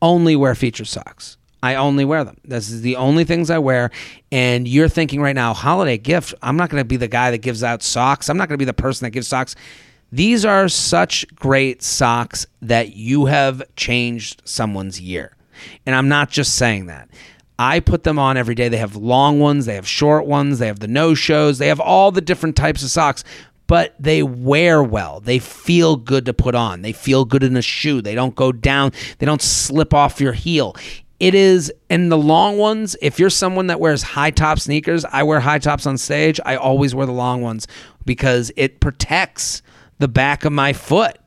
only wear Feetures socks. I only wear them. This is the only things I wear. And you're thinking right now, holiday gift. I'm not going to be the guy that gives out socks. I'm not going to be the person that gives socks. These are such great socks that you have changed someone's year. And I'm not just saying that. I put them on every day. They have long ones, they have short ones, they have the no shows, they have all the different types of socks but they wear well. They feel good to put on. They feel good in a shoe. They don't go down. They don't slip off your heel it is in the long ones. If you're someone that wears high top sneakers, I wear high tops on stage. I always wear the long ones because it protects the back of my foot.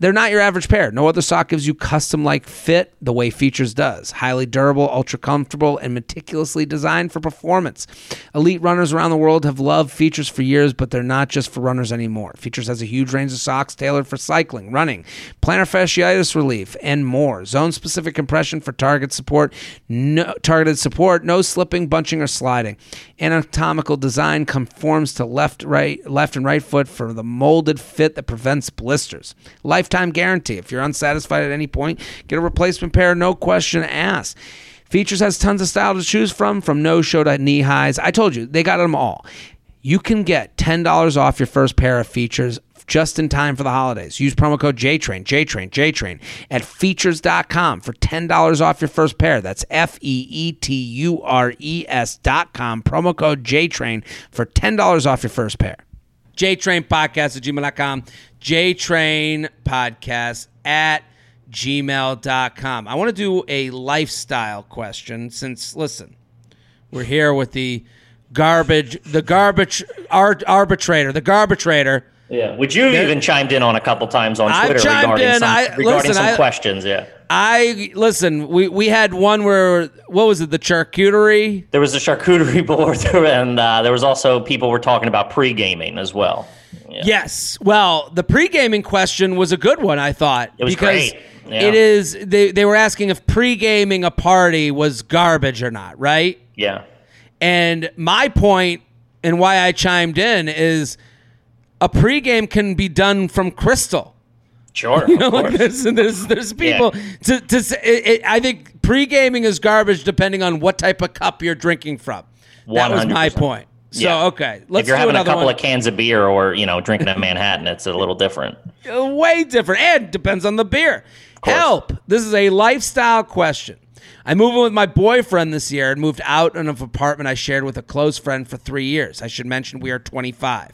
They're not your average pair. No other sock gives you custom like fit the way Feetures does. Highly durable, ultra comfortable, and meticulously designed for performance. Elite runners around the world have loved Feetures for years, but they're not just for runners anymore. Feetures has a huge range of socks tailored for cycling, running, plantar fasciitis relief, and more. Zone specific compression for target support, no targeted support, no slipping, bunching, or sliding. Anatomical design conforms to left, right, left and right foot for the molded fit that prevents blisters. Life lifetime guarantee. If you're unsatisfied at any point, get a replacement pair, no question asked. Feetures has tons of style to choose from, from no show to knee highs. I told you, they got them all. You can get $10 off your first pair of feetures just in time for the holidays. Use promo code JTRAIN, JTRAIN, JTRAIN at feetures.com for $10 off your first pair. That's F E E T U R E S.com. Promo code JTRAIN for $10 off your first pair. JTrain Podcast at gmail.com. JTrain Podcast at gmail.com. I want to do a lifestyle question since, listen, we're here with the garbage, the garbage art, arbitrator, the garbitrator. Yeah, which you even chimed in on a couple times on Twitter regarding in, some, I, regarding listen, some I, questions. Yeah, I listen. We we had one where what was it? The charcuterie. There was a charcuterie board, and uh, there was also people were talking about pre gaming as well. Yeah. Yes. Well, the pre gaming question was a good one. I thought it was because great. Yeah. it is. They they were asking if pre gaming a party was garbage or not, right? Yeah. And my point and why I chimed in is a pregame can be done from crystal. Sure. You know, like there's, there's, there's people yeah. to, to say, it, it, I think pre gaming is garbage depending on what type of cup you're drinking from. 100%. That was my point. So yeah. okay, let's. If you're having a couple one. of cans of beer or you know drinking a Manhattan, it's a little different. Uh, way different, and depends on the beer. Help! This is a lifestyle question. I moved in with my boyfriend this year and moved out of an apartment I shared with a close friend for three years. I should mention we are 25.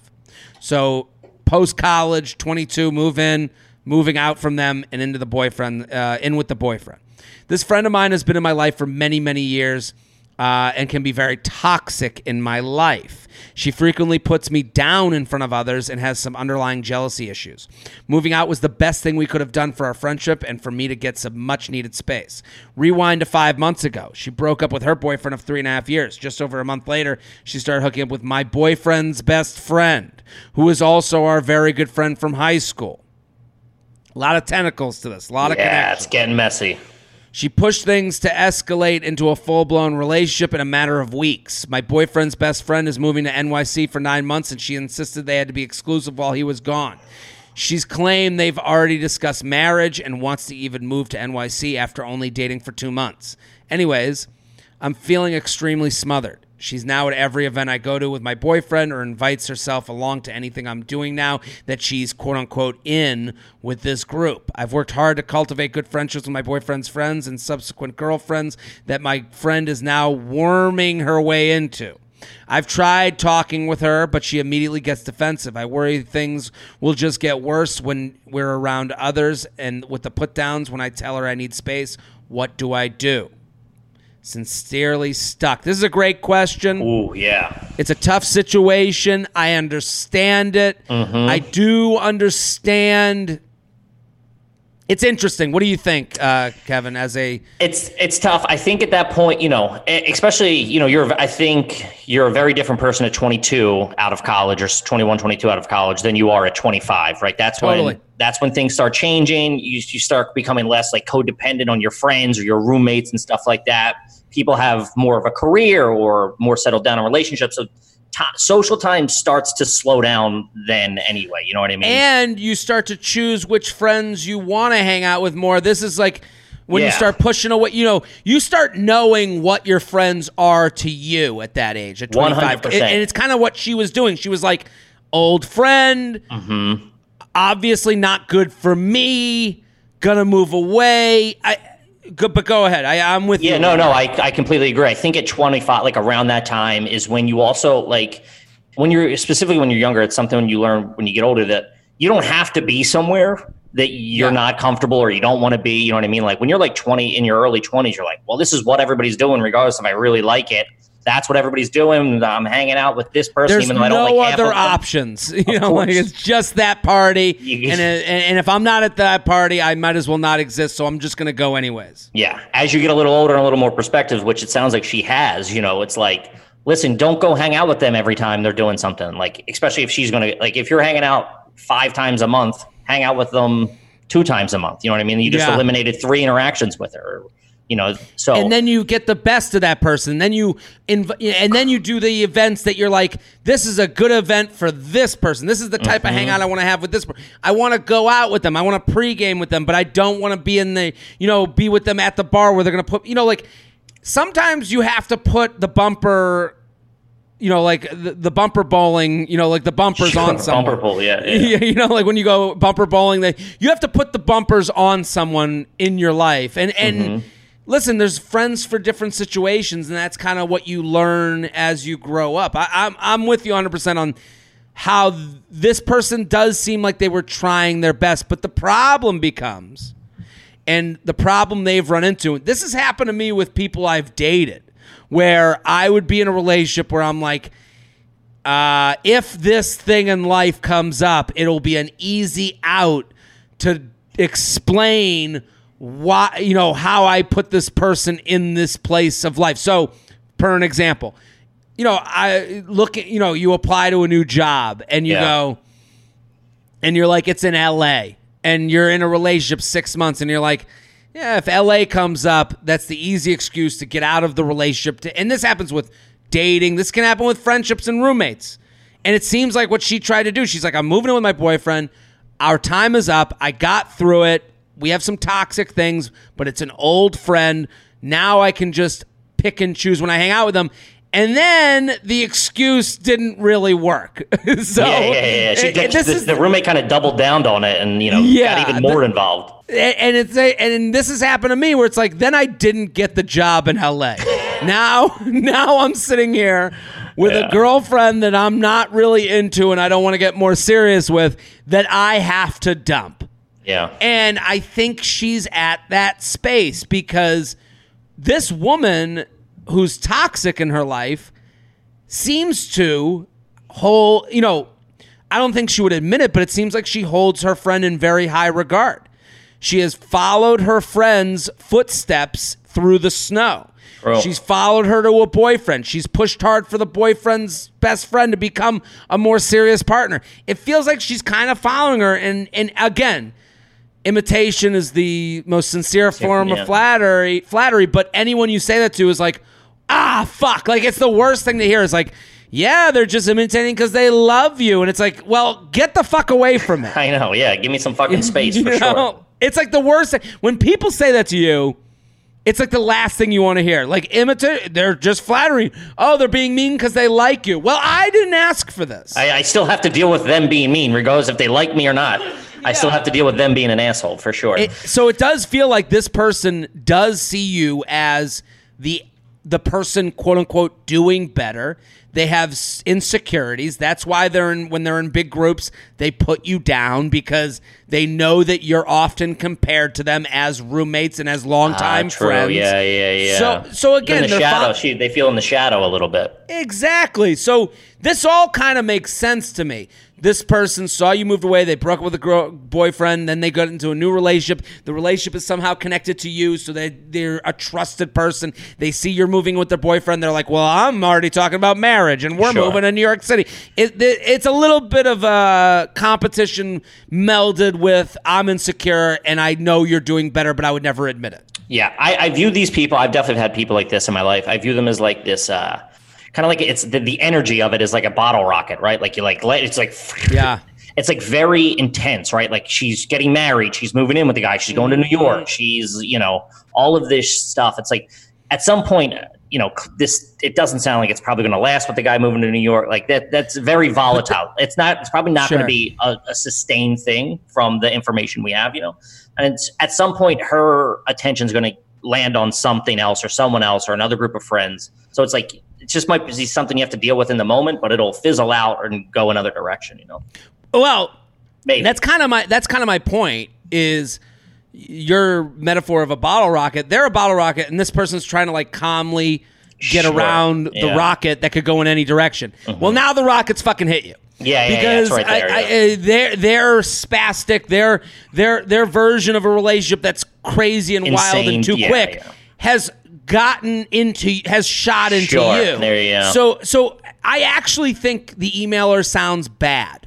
So post college, 22, move in, moving out from them and into the boyfriend, uh, in with the boyfriend. This friend of mine has been in my life for many, many years uh, and can be very toxic in my life. She frequently puts me down in front of others and has some underlying jealousy issues. Moving out was the best thing we could have done for our friendship and for me to get some much needed space. Rewind to five months ago. She broke up with her boyfriend of three and a half years. Just over a month later, she started hooking up with my boyfriend's best friend, who is also our very good friend from high school. A lot of tentacles to this, a lot of yeah, connections. it's getting messy. She pushed things to escalate into a full blown relationship in a matter of weeks. My boyfriend's best friend is moving to NYC for nine months, and she insisted they had to be exclusive while he was gone. She's claimed they've already discussed marriage and wants to even move to NYC after only dating for two months. Anyways, I'm feeling extremely smothered. She's now at every event I go to with my boyfriend or invites herself along to anything I'm doing now that she's quote unquote in with this group. I've worked hard to cultivate good friendships with my boyfriend's friends and subsequent girlfriends that my friend is now worming her way into. I've tried talking with her, but she immediately gets defensive. I worry things will just get worse when we're around others and with the put downs when I tell her I need space. What do I do? Sincerely stuck. This is a great question. Ooh, yeah. It's a tough situation. I understand it. I do understand. It's interesting. What do you think, uh, Kevin? As a It's it's tough. I think at that point, you know, especially, you know, you're I think you're a very different person at 22 out of college or 21, 22 out of college than you are at 25, right? That's Totally. when that's when things start changing. You you start becoming less like codependent on your friends or your roommates and stuff like that. People have more of a career or more settled down in relationships. So ti social time starts to slow down then anyway. You know what I mean? and you start to choose which friends you want to hang out with more. This is like when you start pushing away. You know, you start knowing what your friends are to you at that age, at twenty five, 100%. and and it's kind of what she was doing. She was like, old friend, Mm-hmm. Obviously not good for me. Gonna move away. I, go, but go ahead. I, I'm with you. Yeah, no, no, I, I completely agree. I think at 25, like around that time is when you also like when you're specifically when you're younger, it's something when you learn when you get older that you don't have to be somewhere that you're Yeah. not comfortable or you don't want to be. You know what I mean? Like when you're like 20 in your early 20s, you're like, well, this is what everybody's doing, regardless if I really like it. That's what everybody's doing. I'm hanging out with this person, There's even though I don't no like other options. You know, like it's just that party, and, and and if I'm not at that party, I might as well not exist. So I'm just gonna go anyways. Yeah. As you get a little older and a little more perspective, which it sounds like she has, you know, it's like, listen, don't go hang out with them every time they're doing something. Like, especially if she's going to, like, if you're hanging out five times a month, hang out with them two times a month. You know what I mean? You just Yeah. eliminated three interactions with her, you know, so. and then you get the best of that person. Then you inv- and then you do the events that you're like, this is a good event for this person. This is the type Mm-hmm. of hangout I want to have with this. person. I want to go out with them. I want to pregame with them, but I don't want to be in the you know be with them at the bar where they're gonna put you know like sometimes you have to put the bumper. You know, like the, the bumper bowling. You know, like the bumpers on someone. Bumper yeah. yeah. Yeah, you know, like when you go bumper bowling, they you have to put the bumpers on someone in your life. And and Mm-hmm. Listen, there's friends for different situations, and that's kind of what you learn as you grow up. I, I'm I'm with you 100 percent on how th- this person does seem like they were trying their best, but the problem becomes, and the problem they've run into. This has happened to me with people I've dated, where I would be in a relationship where I'm like uh, if this thing in life comes up, it'll be an easy out to explain why, you know, how I put this person in this place of life. So, per an example, you know, I look at, you know, you apply to a new job and you Yeah. go, and you're like, it's in LA, and you're in a relationship six months, and you're like, yeah, if LA comes up, that's the easy excuse to get out of the relationship. To, and this happens with dating. This can happen with friendships and roommates. And it seems like what she tried to do. She's like, I'm moving in with my boyfriend. Our time is up. I got through it. We have some toxic things, but it's an old friend. Now I can just pick and choose when I hang out with them. And then the excuse didn't really work. so Yeah, yeah, yeah. She, eh, the, the roommate kind of doubled down on it and, you know, Yeah, got even the- more involved. and it's a, and this has happened to me where it's like then I didn't get the job in LA. now now I'm sitting here with a girlfriend that I'm not really into and I don't want to get more serious with that I have to dump. Yeah. And I think she's at that space because this woman who's toxic in her life seems to hold, you know, I don't think she would admit it, but it seems like she holds her friend in very high regard. She has followed her friend's footsteps through the snow. Bro. She's followed her to a boyfriend. She's pushed hard for the boyfriend's best friend to become a more serious partner. It feels like she's kind of following her. And, and again, imitation is the most sincere form yeah. of flattery. Flattery, but anyone you say that to is like, ah, fuck. Like it's the worst thing to hear. Is like, yeah, they're just imitating because they love you, and it's like, well, get the fuck away from it. I know. Yeah. Give me some fucking space for You sure. It's like the worst thing when people say that to you. It's like the last thing you want to hear. Like imitate, they're just flattering. Oh, they're being mean because they like you. Well, I didn't ask for this. I, I still have to deal with them being mean, regardless if they like me or not. I still have to deal with them being an asshole for sure. It- so it does feel like this person does see you as the the person quote unquote doing better. They have insecurities. That's why they're in when they're in big groups, they put you down because they know that you're often compared to them as roommates and as longtime Ah, true. friends. Yeah, yeah, yeah. So so again, in the shadow, fo- she, they feel in the shadow a little bit. Exactly. So this all kind of makes sense to me. This person saw you moved away. They broke up with a girl, boyfriend. Then they got into a new relationship. The relationship is somehow connected to you, so they they're a trusted person. They see you're moving with their boyfriend. They're like, "Well, I'm already talking about marriage, and we're Sure. moving to New York City." It, it, it's a little bit of a competition melded with I'm insecure, and I know you're doing better, but I would never admit it. Yeah, I, I view these people. I've definitely had people like this in my life. I view them as like this, uh, kind of like it's the, the energy of it is like a bottle rocket, right? Like you like let it's like Yeah. it's like very intense, right? Like she's getting married, she's moving in with the guy, she's going to New York, mm-hmm. she's you know all of this stuff. It's like at some point, you know, this it doesn't sound like it's probably going to last with the guy moving to New York. Like that, that's very volatile. It's not. It's probably not going to be a, a sustained thing from the information we have, you know. And it's, at some point, her attention is going to land on something else or someone else or another group of friends. So it's like it just might be something you have to deal with in the moment, but it'll fizzle out and go another direction, you know. Well, Maybe That's kind of my that's kind of my point is your metaphor of a bottle rocket. They're a bottle rocket, and this person's trying to like calmly get Sure. around the Yeah. Mm-hmm. rocket that could go in any direction. Well, now the rocket's fucking hit you. Yeah, yeah, yeah, because it's right there, I, yeah. I, uh, they're they're spastic. Their their their version of a relationship that's crazy and wild and too Yeah, quick yeah. has gotten into has shot into Sure. you. There you go. So so I actually think the emailer sounds bad.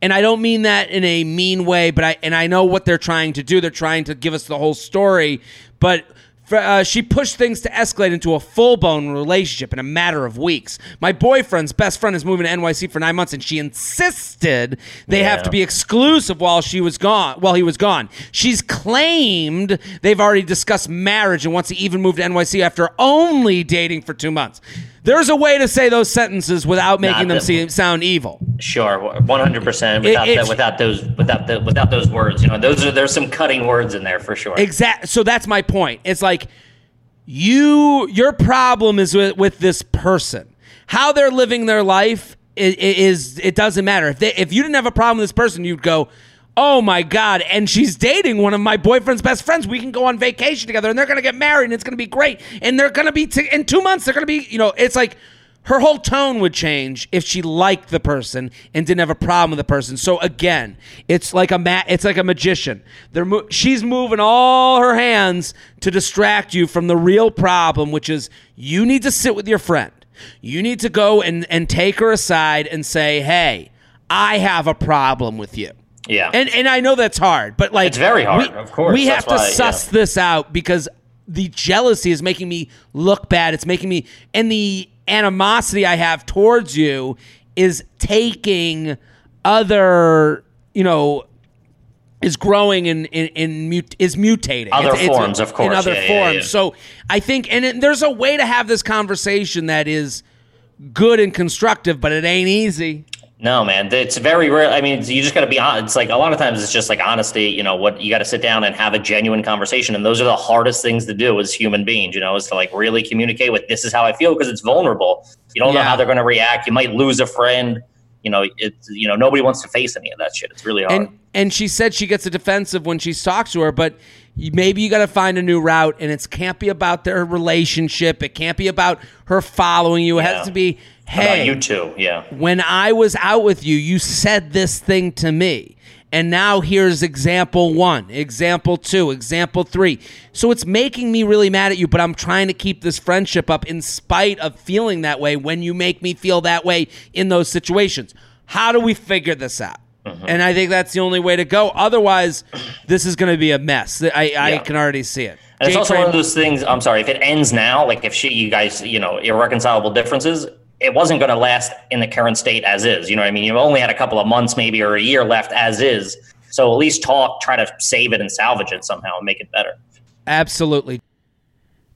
And I don't mean that in a mean way, but I and I know what they're trying to do. They're trying to give us the whole story, but uh, she pushed things to escalate into a full blown relationship in a matter of weeks. My boyfriend's best friend is moving to NYC for nine months, and she insisted they have to be exclusive while she was gone. While he was gone, she's claimed they've already discussed marriage and wants to even move to NYC after only dating for two months. There's a way to say those sentences without making them that- seem, sound evil. Sure, one hundred percent. Without It- that, without those, without the, without those words, you know, those are there's some cutting words in there for sure. Exact. So that's my point. It's like you, your problem is with, with this person. How they're living their life is, is it doesn't matter. If they, if you didn't have a problem with this person, you'd go, "Oh my god!" And she's dating one of my boyfriend's best friends. We can go on vacation together, and they're gonna get married, and it's gonna be great. And they're gonna be t- in two months. They're gonna be, you know, it's like her whole tone would change if she liked the person and didn't have a problem with the person. So again, it's like a ma- it's like a magician. They're mo- she's moving all her hands to distract you from the real problem, which is you need to sit with your friend. You need to go and and take her aside and say, "Hey, I have a problem with you." Yeah, And and I know that's hard, but like It's very hard, we- of course. We That's have to why, suss yeah. this out because the jealousy is making me look bad. It's making me and the animosity I have towards you is taking other, you know, is growing and in, in, mut- is mutating. Other forms, of course. In other yeah, forms. yeah. So I think, and it, there's a way to have this conversation that is good and constructive, but it ain't easy. No, man, it's very rare. I mean, you just got to be honest. It's like a lot of times it's just like honesty. You know, what you got to sit down and have a genuine conversation, and those are the hardest things to do as human beings. You know, is to like really communicate with this is how I feel because it's vulnerable. You don't know how they're going to react. You might lose a friend. You know, it's you know nobody wants to face any of that shit. It's really hard. And and she said she gets a defensive when she talks to her, but maybe you got to find a new route, and it can't be about their relationship. It can't be about her following you. It Yeah. has to be, hey, about you too? Yeah. when I was out with you, you said this thing to me. And now here's example one, example two, example three. So it's making me really mad at you, but I'm trying to keep this friendship up in spite of feeling that way when you make me feel that way in those situations. How do we figure this out? Mm-hmm. And I think that's the only way to go. Otherwise, this is going to be a mess. I, I Yeah. can already see it. And it's also one of those things. I'm sorry if it ends now. Like if she, you guys, you know, irreconcilable differences. It wasn't going to last in the current state as is. You know what I mean? You've only had a couple of months, maybe, or a year left as is. So at least talk, try to save it and salvage it somehow and make it better. Absolutely.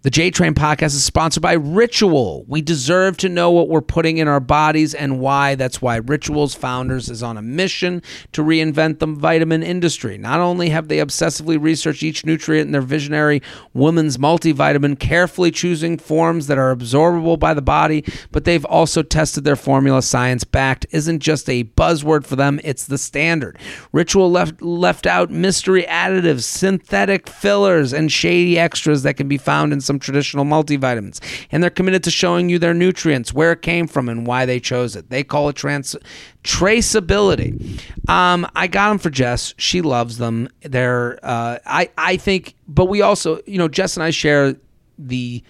The J Train podcast is sponsored by Ritual. We deserve to know what we're putting in our bodies and why. That's why Ritual's founders is on a mission to reinvent the vitamin industry. Not only have they obsessively researched each nutrient in their visionary woman's multivitamin, carefully choosing forms that are absorbable by the body, but they've also tested their formula science backed isn't just a buzzword for them, it's the standard. Ritual left left out mystery additives, synthetic fillers, and shady extras that can be found in some some traditional multivitamins. And they're committed to showing you their nutrients, where it came from, and why they chose it. They call it trans- traceability. Um, I got them for Jess. She loves them. They're, uh, I, I think, but we also, you know, Jess and I share the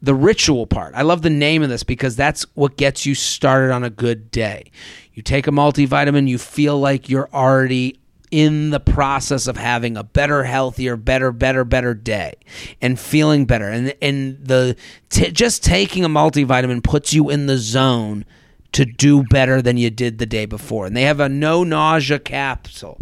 the ritual part. I love the name of this because that's what gets you started on a good day. You take a multivitamin, you feel like you're already in the process of having a better, healthier, better, better, better day and feeling better. And and the t- just taking a multivitamin puts you in the zone to do better than you did the day before. And they have a no nausea capsule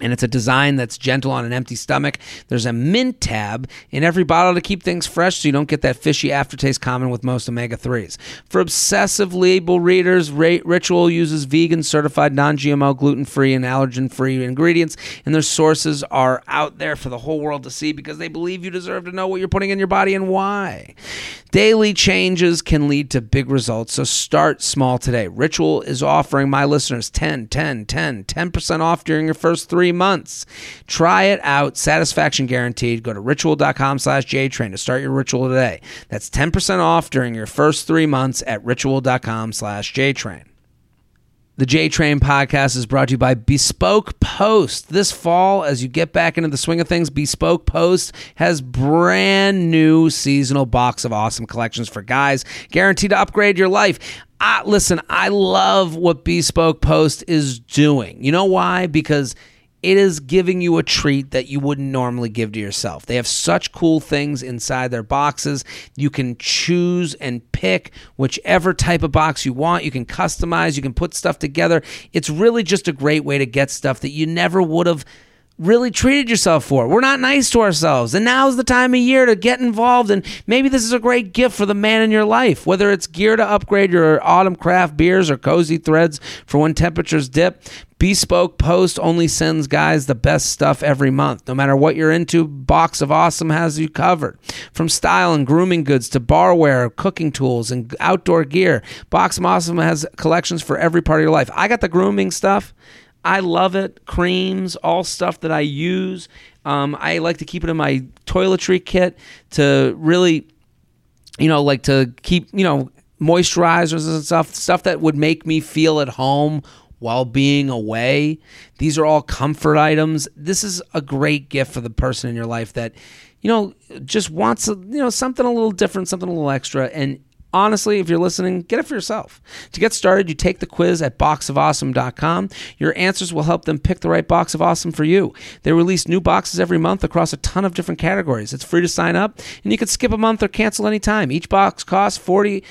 and it's a design that's gentle on an empty stomach. There's a mint tab in every bottle to keep things fresh so you don't get that fishy aftertaste common with most omega 3s. For obsessive label readers, Ritual uses vegan certified non GMO, gluten free, and allergen free ingredients, and their sources are out there for the whole world to see because they believe you deserve to know what you're putting in your body and why. Daily changes can lead to big results, so start small today. Ritual is offering my listeners 10, 10, 10, 10% off during your first three months. Try it out, satisfaction guaranteed. Go to ritual.com slash JTrain to start your ritual today. That's 10% off during your first three months at ritual.com slash JTrain. The J Train podcast is brought to you by Bespoke Post. This fall, as you get back into the swing of things, Bespoke Post has brand new seasonal box of awesome collections for guys, guaranteed to upgrade your life. Uh, listen, I love what Bespoke Post is doing. You know why? Because it is giving you a treat that you wouldn't normally give to yourself. They have such cool things inside their boxes. You can choose and pick whichever type of box you want. You can customize, you can put stuff together. It's really just a great way to get stuff that you never would have really treated yourself for. We're not nice to ourselves. And now's the time of year to get involved. And maybe this is a great gift for the man in your life, whether it's gear to upgrade your autumn craft beers or cozy threads for when temperatures dip. Bespoke Post only sends guys the best stuff every month. No matter what you're into, Box of Awesome has you covered. From style and grooming goods to barware, cooking tools, and outdoor gear, Box of Awesome has collections for every part of your life. I got the grooming stuff. I love it. Creams, all stuff that I use. Um, I like to keep it in my toiletry kit to really, you know, like to keep, you know, moisturizers and stuff, stuff that would make me feel at home while being away. These are all comfort items. This is a great gift for the person in your life that, you know, just wants, you know, something a little different, something a little extra. And honestly, if you're listening, get it for yourself. To get started, you take the quiz at boxofawesome.com. Your answers will help them pick the right box of awesome for you. They release new boxes every month across a ton of different categories. It's free to sign up, and you can skip a month or cancel anytime. Each box costs 40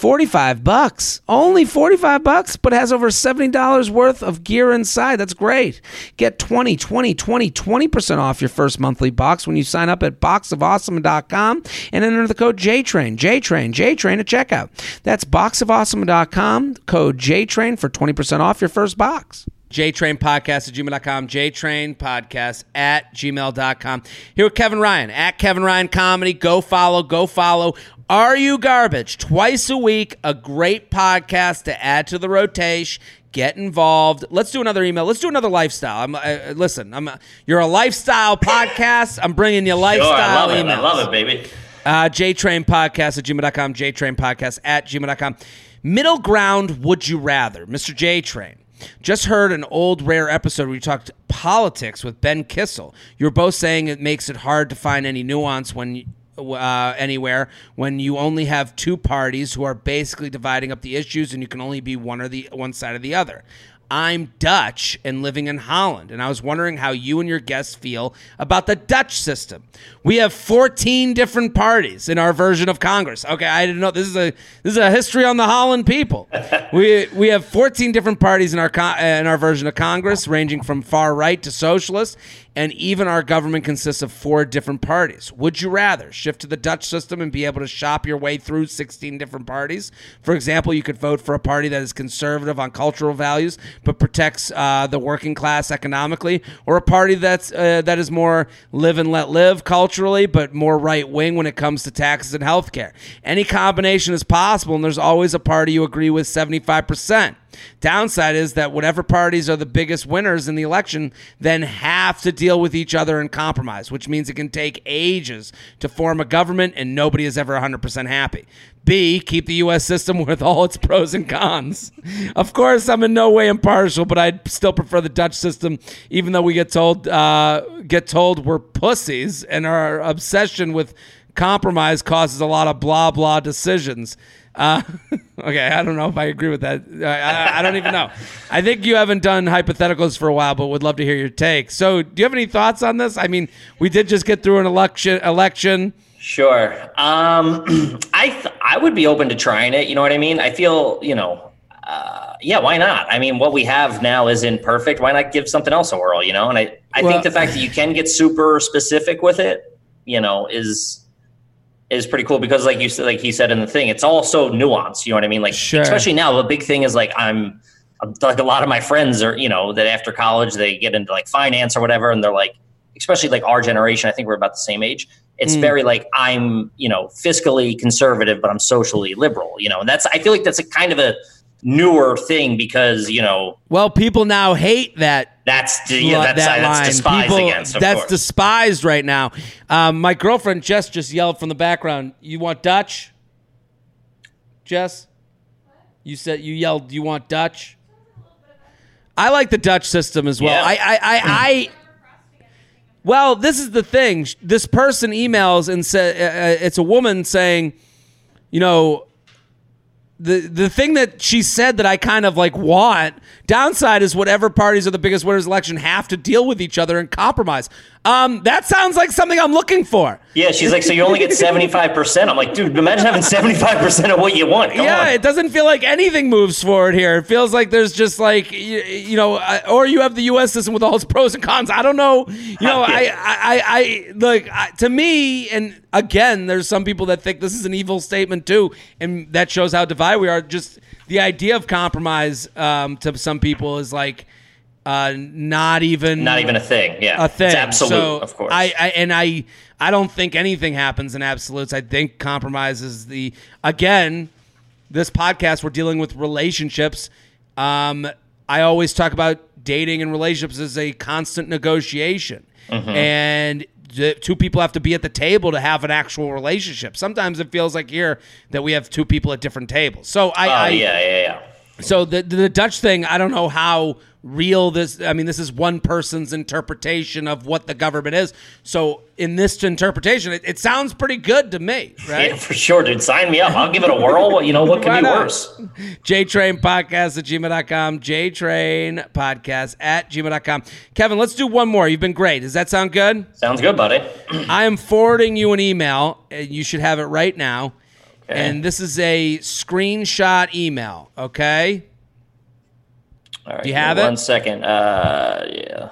45 bucks. Only 45 bucks, but has over $70 worth of gear inside. That's great. Get 20, 20, 20, 20% off your first monthly box when you sign up at boxofawesome.com and enter the code JTRAIN, JTRAIN, JTRAIN at checkout. That's boxofawesome.com, code JTRAIN for 20% off your first box. JTrain Podcast at gmail.com, JTrain Podcast at gmail.com. Here with Kevin Ryan at Kevin Ryan Comedy. Go follow, go follow. Are You Garbage? Twice a week, a great podcast to add to the rotation. Get involved. Let's do another email. Let's do another lifestyle. I'm, uh, listen, I'm. A, you're a lifestyle podcast. I'm bringing you lifestyle sure, I love emails. It. I love it, baby. Uh, JTrain Podcast at gmail.com, JTrain Podcast at gmail.com. Middle ground, would you rather? Mr. J Train. Just heard an old rare episode where you talked politics with Ben Kissel. You're both saying it makes it hard to find any nuance when uh, anywhere when you only have two parties who are basically dividing up the issues and you can only be one or the one side or the other. I'm Dutch and living in Holland, and I was wondering how you and your guests feel about the Dutch system. We have 14 different parties in our version of Congress. Okay, I didn't know this is a this is a history on the Holland people. we we have 14 different parties in our in our version of Congress, ranging from far right to socialist, and even our government consists of four different parties. Would you rather shift to the Dutch system and be able to shop your way through 16 different parties? For example, you could vote for a party that is conservative on cultural values but protects uh, the working class economically, or a party that's uh, that is more live and let live culturally but more right wing when it comes to taxes and healthcare. Any combination is possible, and there's always a party you agree with 75%. Downside is that whatever parties are the biggest winners in the election then have to deal with each other and compromise, which means it can take ages to form a government and nobody is ever 100% happy. B, keep the U.S. system with all its pros and cons. Of course, I'm in no way impartial, but I'd still prefer the Dutch system, even though we get told uh, get told we're pussies and our obsession with compromise causes a lot of blah blah decisions. Uh, okay, I don't know if I agree with that. I, I, I, don't even know. I think you haven't done hypotheticals for a while, but would love to hear your take. So, do you have any thoughts on this? I mean, we did just get through an election. Election. Sure. Um, I th- I would be open to trying it. You know what I mean? I feel you know. Uh, yeah, why not? I mean, what we have now isn't perfect. Why not give something else a whirl? You know, and I I well, think the fact that you can get super specific with it, you know, is is pretty cool because like you said like he said in the thing it's all so nuanced you know what i mean like sure. especially now the big thing is like i'm like a lot of my friends are you know that after college they get into like finance or whatever and they're like especially like our generation i think we're about the same age it's mm. very like i'm you know fiscally conservative but i'm socially liberal you know and that's i feel like that's a kind of a newer thing because you know well people now hate that that's yeah, that's, that that's despised people, against. that's course. despised right now. Um, my girlfriend Jess just yelled from the background. You want Dutch? Jess, you said you yelled. You want Dutch? I like the Dutch system as well. Yeah. I, I, I, I well, this is the thing. This person emails and said uh, uh, it's a woman saying, you know, the the thing that she said that I kind of like want downside is whatever parties are the biggest winners election have to deal with each other and compromise. Um, that sounds like something I'm looking for. Yeah, she's like, so you only get 75%. I'm like, dude, imagine having 75% of what you want. Come yeah, on. it doesn't feel like anything moves forward here. It feels like there's just like, you, you know, or you have the U.S. system with all its pros and cons. I don't know. You know, I, I, I, like, to me, and again, there's some people that think this is an evil statement too, and that shows how divided we are. Just the idea of compromise um, to some people is like, uh, not even not even a thing. Yeah, a thing. It's absolute, so of course. I, I and I I don't think anything happens in absolutes. I think compromise is the again. This podcast we're dealing with relationships. Um, I always talk about dating and relationships as a constant negotiation, mm-hmm. and the two people have to be at the table to have an actual relationship. Sometimes it feels like here that we have two people at different tables. So I, uh, I yeah, yeah, yeah. So the the Dutch thing, I don't know how real this i mean this is one person's interpretation of what the government is. So in this interpretation it, it sounds pretty good to me right? Yeah, for sure dude. Sign me up. I'll give it a whirl. You know what could be worse? Jtrain podcast at gmail.com jtrain podcast at gmail.com kevin let's do one more. You've been great. Does that sound good? Sounds good buddy. I am forwarding you an email and you should have it right now. Okay. and this is a screenshot email okay all right. Do you have one it? One second. Uh, yeah.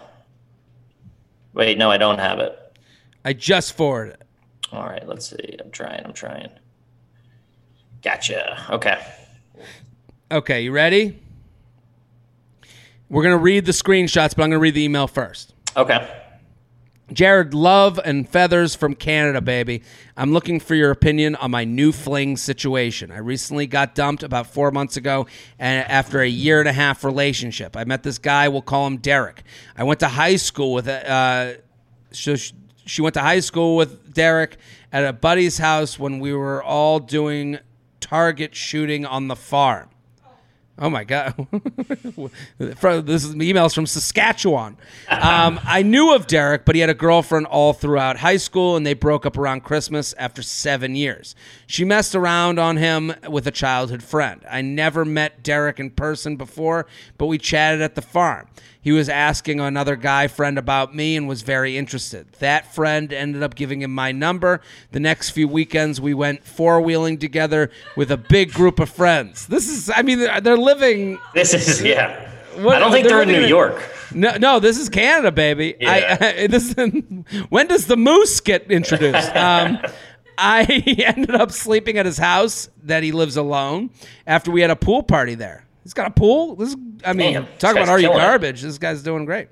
Wait, no, I don't have it. I just forwarded it. All right, let's see. I'm trying. I'm trying. Gotcha. Okay. Okay, you ready? We're going to read the screenshots, but I'm going to read the email first. Okay. Jared, love and feathers from Canada, baby. I'm looking for your opinion on my new fling situation. I recently got dumped about four months ago and after a year and a half relationship. I met this guy, we'll call him Derek. I went to high school with, uh, so she went to high school with Derek at a buddy's house when we were all doing target shooting on the farm. Oh my god! this is emails from Saskatchewan. Um, I knew of Derek, but he had a girlfriend all throughout high school, and they broke up around Christmas after seven years. She messed around on him with a childhood friend. I never met Derek in person before, but we chatted at the farm. He was asking another guy friend about me and was very interested. That friend ended up giving him my number. The next few weekends, we went four wheeling together with a big group of friends. This is, I mean, they're living. This is, yeah. What, I don't think they're, they're in New York. No, no, this is Canada, baby. Yeah. I, I, this when does the moose get introduced? Um, I ended up sleeping at his house that he lives alone after we had a pool party there. He's got a pool. This is, I mean, Damn, talk about are you it. garbage? This guy's doing great.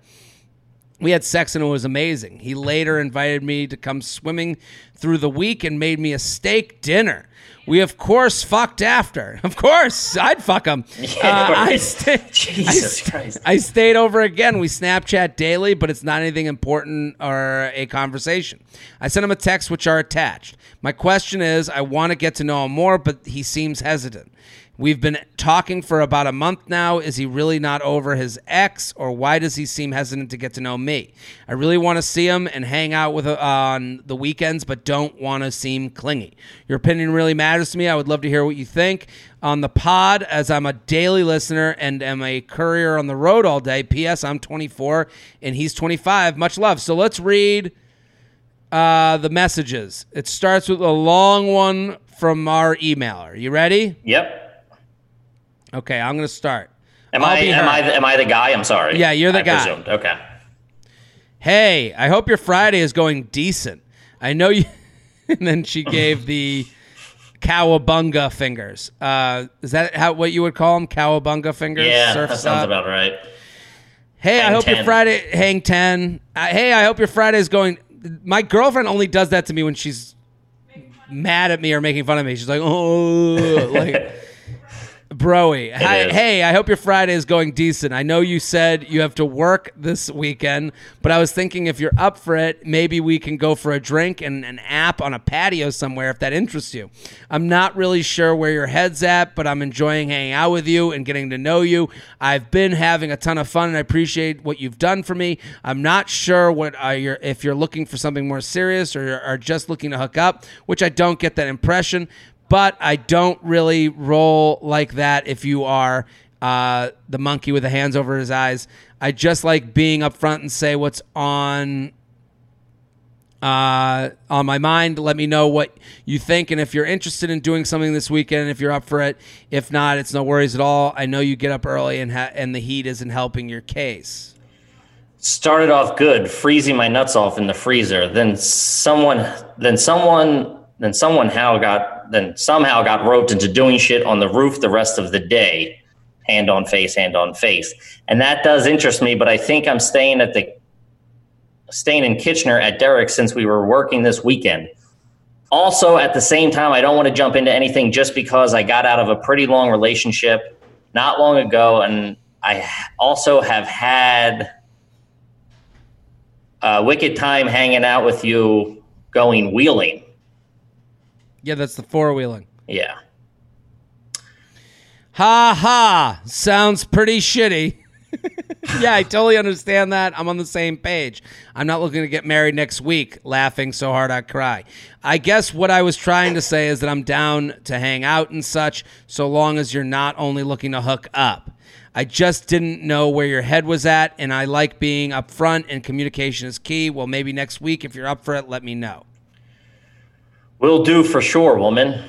We had sex and it was amazing. He later invited me to come swimming through the week and made me a steak dinner. We of course fucked after. Of course, I'd fuck him. Yeah, Uh, I sta- Jesus I, Christ. I stayed over again. We Snapchat daily, but it's not anything important or a conversation. I sent him a text, which are attached. My question is I want to get to know him more, but he seems hesitant. We've been talking for about a month now. Is he really not over his ex, or why does he seem hesitant to get to know me? I really want to see him and hang out with uh, on the weekends, but don't want to seem clingy. Your opinion really matters to me. I would love to hear what you think on the pod, as I'm a daily listener and am a courier on the road all day. P.S. I'm 24 and he's 25. Much love. So let's read uh, the messages. It starts with a long one from our emailer. You ready? Yep. Okay, I'm going to start. Am I'll I am. I the, am I the guy? I'm sorry. Yeah, you're the I guy. Presumed. Okay. Hey, I hope your Friday is going decent. I know you. and then she gave the cowabunga fingers. Uh, is that how what you would call them? Cowabunga fingers. Yeah, Surf that sounds about right. Hey, I Hang hope your Friday hang ten. Uh, hey, I hope your Friday is going. My girlfriend only does that to me when she's mad at me or making fun of me. She's like, oh, like, broy. Hi, hey, I hope your Friday is going decent. I know you said you have to work this weekend, but I was thinking if you're up for it, maybe we can go for a drink and an app on a patio somewhere if that interests you. I'm not really sure where your head's at, but I'm enjoying hanging out with you and getting to know you. I've been having a ton of fun and I appreciate what you've done for me. I'm not sure what uh, you're, if you're looking for something more serious or are just looking to hook up, which I don't get that impression but I don't really roll like that if you are uh, the monkey with the hands over his eyes. I just like being upfront and say what's on uh, on my mind. Let me know what you think, and if you're interested in doing something this weekend, if you're up for it. If not, it's no worries at all. I know you get up early, and ha- and the heat isn't helping your case. Started off good, freezing my nuts off in the freezer. Then someone, then someone, then someone how got, then somehow got roped into doing shit on the roof the rest of the day, hand on face, hand on face, and that does interest me. But I think I'm staying at the, staying in Kitchener at Derek since we were working this weekend. Also, at the same time, I don't want to jump into anything just because I got out of a pretty long relationship not long ago, and I also have had a wicked time hanging out with you going wheeling. Yeah, that's the four wheeling. Yeah. Ha ha! Sounds pretty shitty. yeah, I totally understand that. I'm on the same page. I'm not looking to get married next week, laughing so hard I cry. I guess what I was trying to say is that I'm down to hang out and such, so long as you're not only looking to hook up. I just didn't know where your head was at, and I like being upfront, and communication is key. Well, maybe next week, if you're up for it, let me know. Will do for sure, woman.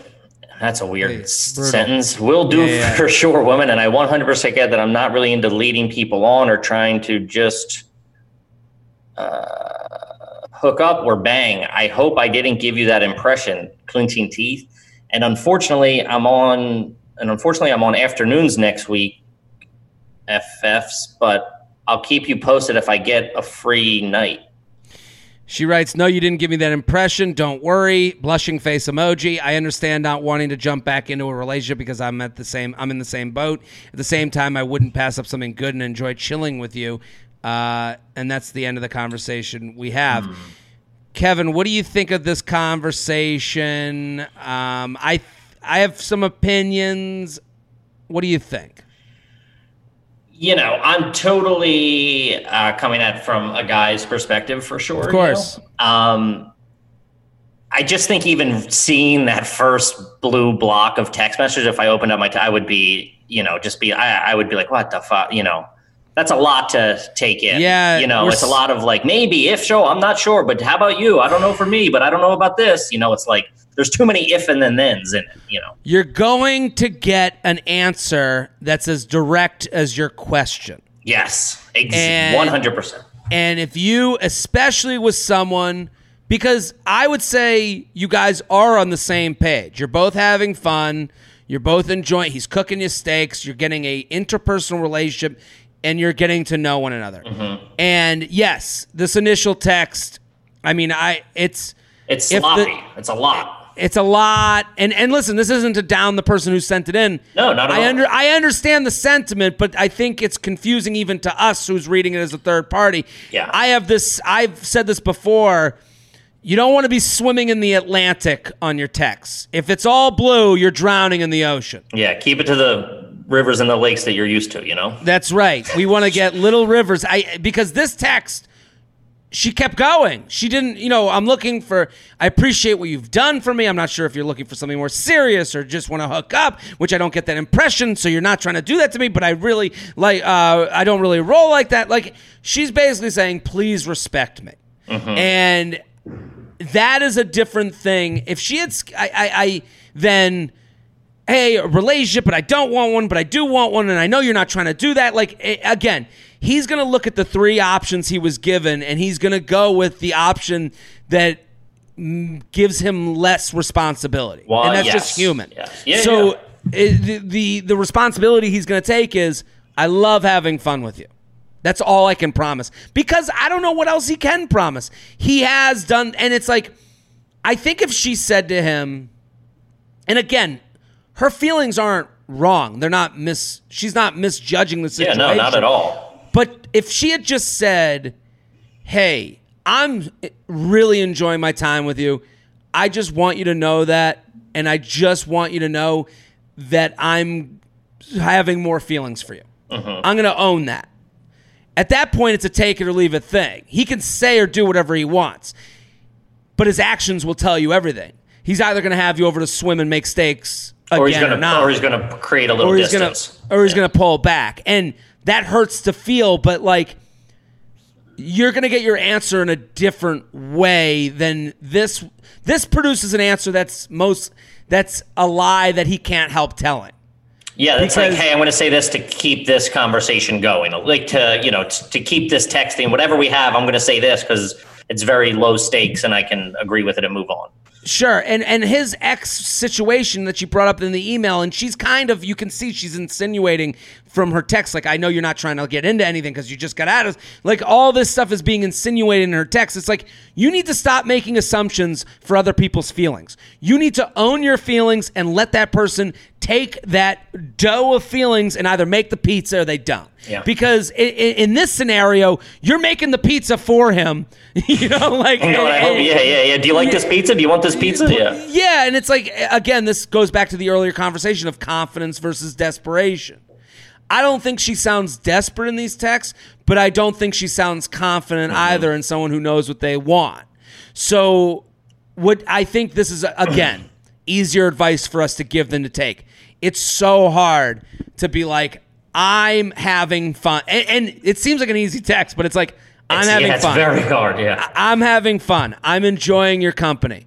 That's a weird Hey, sentence. Will do Yeah, yeah. for sure, woman. And I 100% get that I'm not really into leading people on or trying to just uh, hook up or bang. I hope I didn't give you that impression, clenching teeth. And unfortunately, I'm on. And unfortunately, I'm on afternoons next week, FFs. But I'll keep you posted if I get a free night. She writes, No, you didn't give me that impression. Don't worry. Blushing face emoji. I understand not wanting to jump back into a relationship because I'm at the same I'm in the same boat. At the same time, I wouldn't pass up something good and enjoy chilling with you. Uh, and that's the end of the conversation we have. Kevin, what do you think of this conversation? Um, I I have some opinions. What do you think? You know, I'm totally uh, coming at it from a guy's perspective for sure. Of course. you know? Um, I just think even seeing that first blue block of text message, if I opened up my, t- I would be, you know, just be, I, I would be like, what the fuck, you know. That's a lot to take in. Yeah, You know, it's a lot of like, maybe, if so, I'm not sure, but how about you? I don't know for me, but I don't know about this. You know, it's like, there's too many if and then thens in it, you know. You're going to get an answer that's as direct as your question. Yes, And- one hundred percent. And if you, especially with someone, because I would say you guys are on the same page. You're both having fun. You're both enjoying. He's cooking you steaks. You're getting a interpersonal relationship, and you're getting to know one another. Mm-hmm. And yes, this initial text. I mean, I it's It's If the- sloppy. it's a lot. It's a lot. And and listen, this isn't to down the person who sent it in. No, not at I all. under I understand the sentiment, but I think it's confusing even to us who's reading it as a third party. Yeah. I have this I've said this before. You don't want to be swimming in the Atlantic on your texts. If it's all blue, you're drowning in the ocean. Yeah, keep it to the rivers and the lakes that you're used to. You know. That's right. We want to get little rivers. I because this text she kept going. She didn't, you know, I'm looking for I appreciate what you've done for me. I'm not sure if you're looking for something more serious or just want to hook up, which I don't get that impression, so you're not trying to do that to me, but I really like uh I don't really roll like that. Like she's basically saying, "Please respect me." And that is a different thing. If she had I I, I then hey, a relationship, but I don't want one, but I do want one, and I know you're not trying to do that. Like, eh, again, he's going to look at the three options he was given, and he's going to go with the option that gives him less responsibility. Well, and that's yes. just human. Yes. Yeah, so yeah. eh, the, the, responsibility he's going to take is I love having fun with you. That's all I can promise because I don't know what else he can promise. He has done, and it's like, I think if she said to him, and again, her feelings aren't wrong. They're not mis. She's not misjudging the situation. Yeah, no, not at all. But if she had just said, "Hey, I'm really enjoying my time with you. I just want you to know that, and I just want you to know that I'm having more feelings for you. Uh-huh. I'm going to own that." At that point, it's a take it or leave it thing. He can say or do whatever he wants, but his actions will tell you everything. He's either going to have you over to swim and make steaks Or he's gonna, or he's gonna create a little or he's distance. gonna or he's gonna pull back, and that hurts to feel. But like, you're gonna get your answer in a different way than this. This produces an answer that's most that's a lie that he can't help telling. Yeah, that's like, hey, I'm going to say this to keep this conversation going, like to you know t- to keep this texting. Whatever we have, I'm going to say this because it's very low stakes, and I can agree with it and move on. Sure, and and his ex situation that she brought up in the email, and she's kind of you can see she's insinuating from her text, like I know you're not trying to get into anything because you just got out of like all this stuff is being insinuated in her text. It's like you need to stop making assumptions for other people's feelings. You need to own your feelings and let that person take that dough of feelings and either make the pizza or they don't. Yeah. Because in, in this scenario, you're making the pizza for him. you know, like You know what I hope? and- Yeah, yeah, yeah. Do you like this pizza? Do you want this pizza? Yeah. yeah, and it's like again, this goes back to the earlier conversation of confidence versus desperation. I don't think she sounds desperate in these texts, but I don't think she sounds confident either in someone who knows what they want. So, what I think this is again easier advice for us to give than to take. It's so hard to be like, I'm having fun, and, and it seems like an easy text, but it's like I'm It's- having yeah, it's fun. very hard. Yeah. I'm having fun. I'm enjoying your company.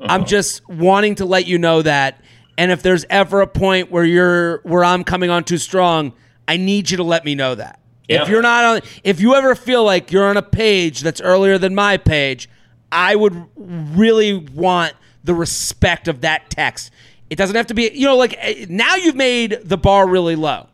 Uh-huh. I'm just wanting to let you know that. And if there's ever a point where you're where I'm coming on too strong, I need you to let me know that. Yeah. If you're not on if you ever feel like you're on a page that's earlier than my page, I would really want the respect of that text. It doesn't have to be, you know, like eh, now you've made the bar really low.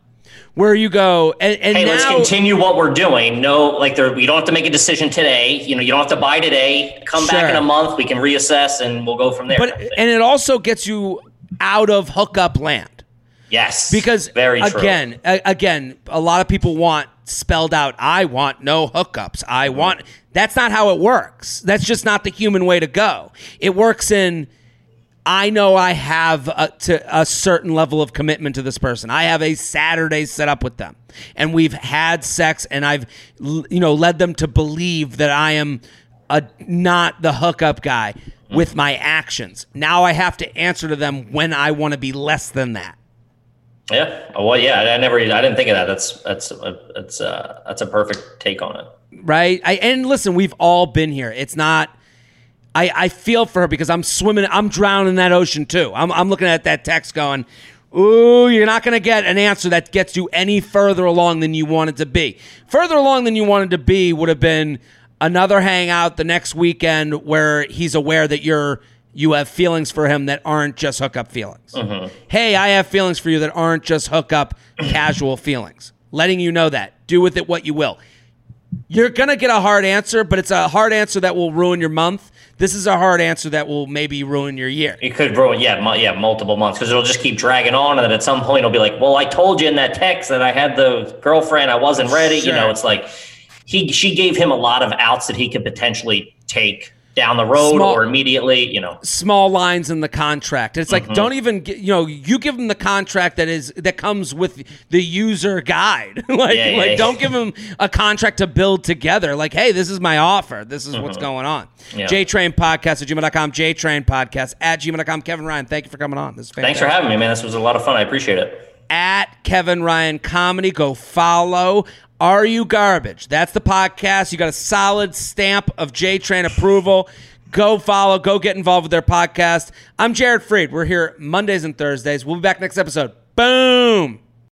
Where you go and, and Hey, now let's continue what we're doing. No, like there, we don't have to make a decision today. You know, you don't have to buy today. Come back in a month. We can reassess and we'll go from there. but and it also gets you out of hookup land. yes, because very again a- again a lot of people want spelled out i want no hookups. I Mm-hmm. want that's not how it works. That's just not the human way to go. It works in i know i have a, to a certain level of commitment to this person. I have a saturday set up with them. And we've had sex and i've you know led them to believe that i am a not the hookup guy with my actions now i have to answer to them when i want to be less than that Yeah. Oh, well, yeah. I, I never. I didn't think of that. That's that's that's uh that's a perfect take on it. right? I and listen, we've all been here. It's not. I I feel for her because I'm swimming. I'm drowning in that ocean too. I'm I'm looking at that text going, Ooh, you're not going to get an answer that gets you any further along than you wanted to be. Further along than you wanted to be would have been another hangout the next weekend where he's aware that you're you have feelings for him that aren't just hookup feelings. Mm-hmm. Hey, I have feelings for you that aren't just hookup casual feelings. Letting you know that. Do with it what you will. You're going to get a hard answer, but it's a hard answer that will ruin your month. This is a hard answer that will maybe ruin your year. It could ruin, yeah, mu- yeah, multiple months because it'll just keep dragging on, and then at some point it'll be like, "Well, I told you in that text that I had the girlfriend, I wasn't ready." You know, it's like he she gave him a lot of outs that he could potentially take down the road Small- or immediately. You know, small lines in the contract. It's like Mm-hmm. don't even get, you know you give them the contract that is that comes with the user guide. like Yeah, yeah, like yeah. don't give them a contract to build together. Like hey, this is my offer. This is what's going on. Mm-hmm. Yeah. JTrain podcast at gmail.com. JTrain podcast at gmail.com. Kevin Ryan, thank you for coming on. This is thanks for having me, man. This was a lot of fun. I appreciate it. at Kevin Ryan Comedy. Go follow. Are You Garbage? That's the podcast. You got a solid stamp of J Train approval. Go follow. Go get involved with their podcast. I'm Jared Freid. We're here Mondays and Thursdays. We'll be back next episode. Boom.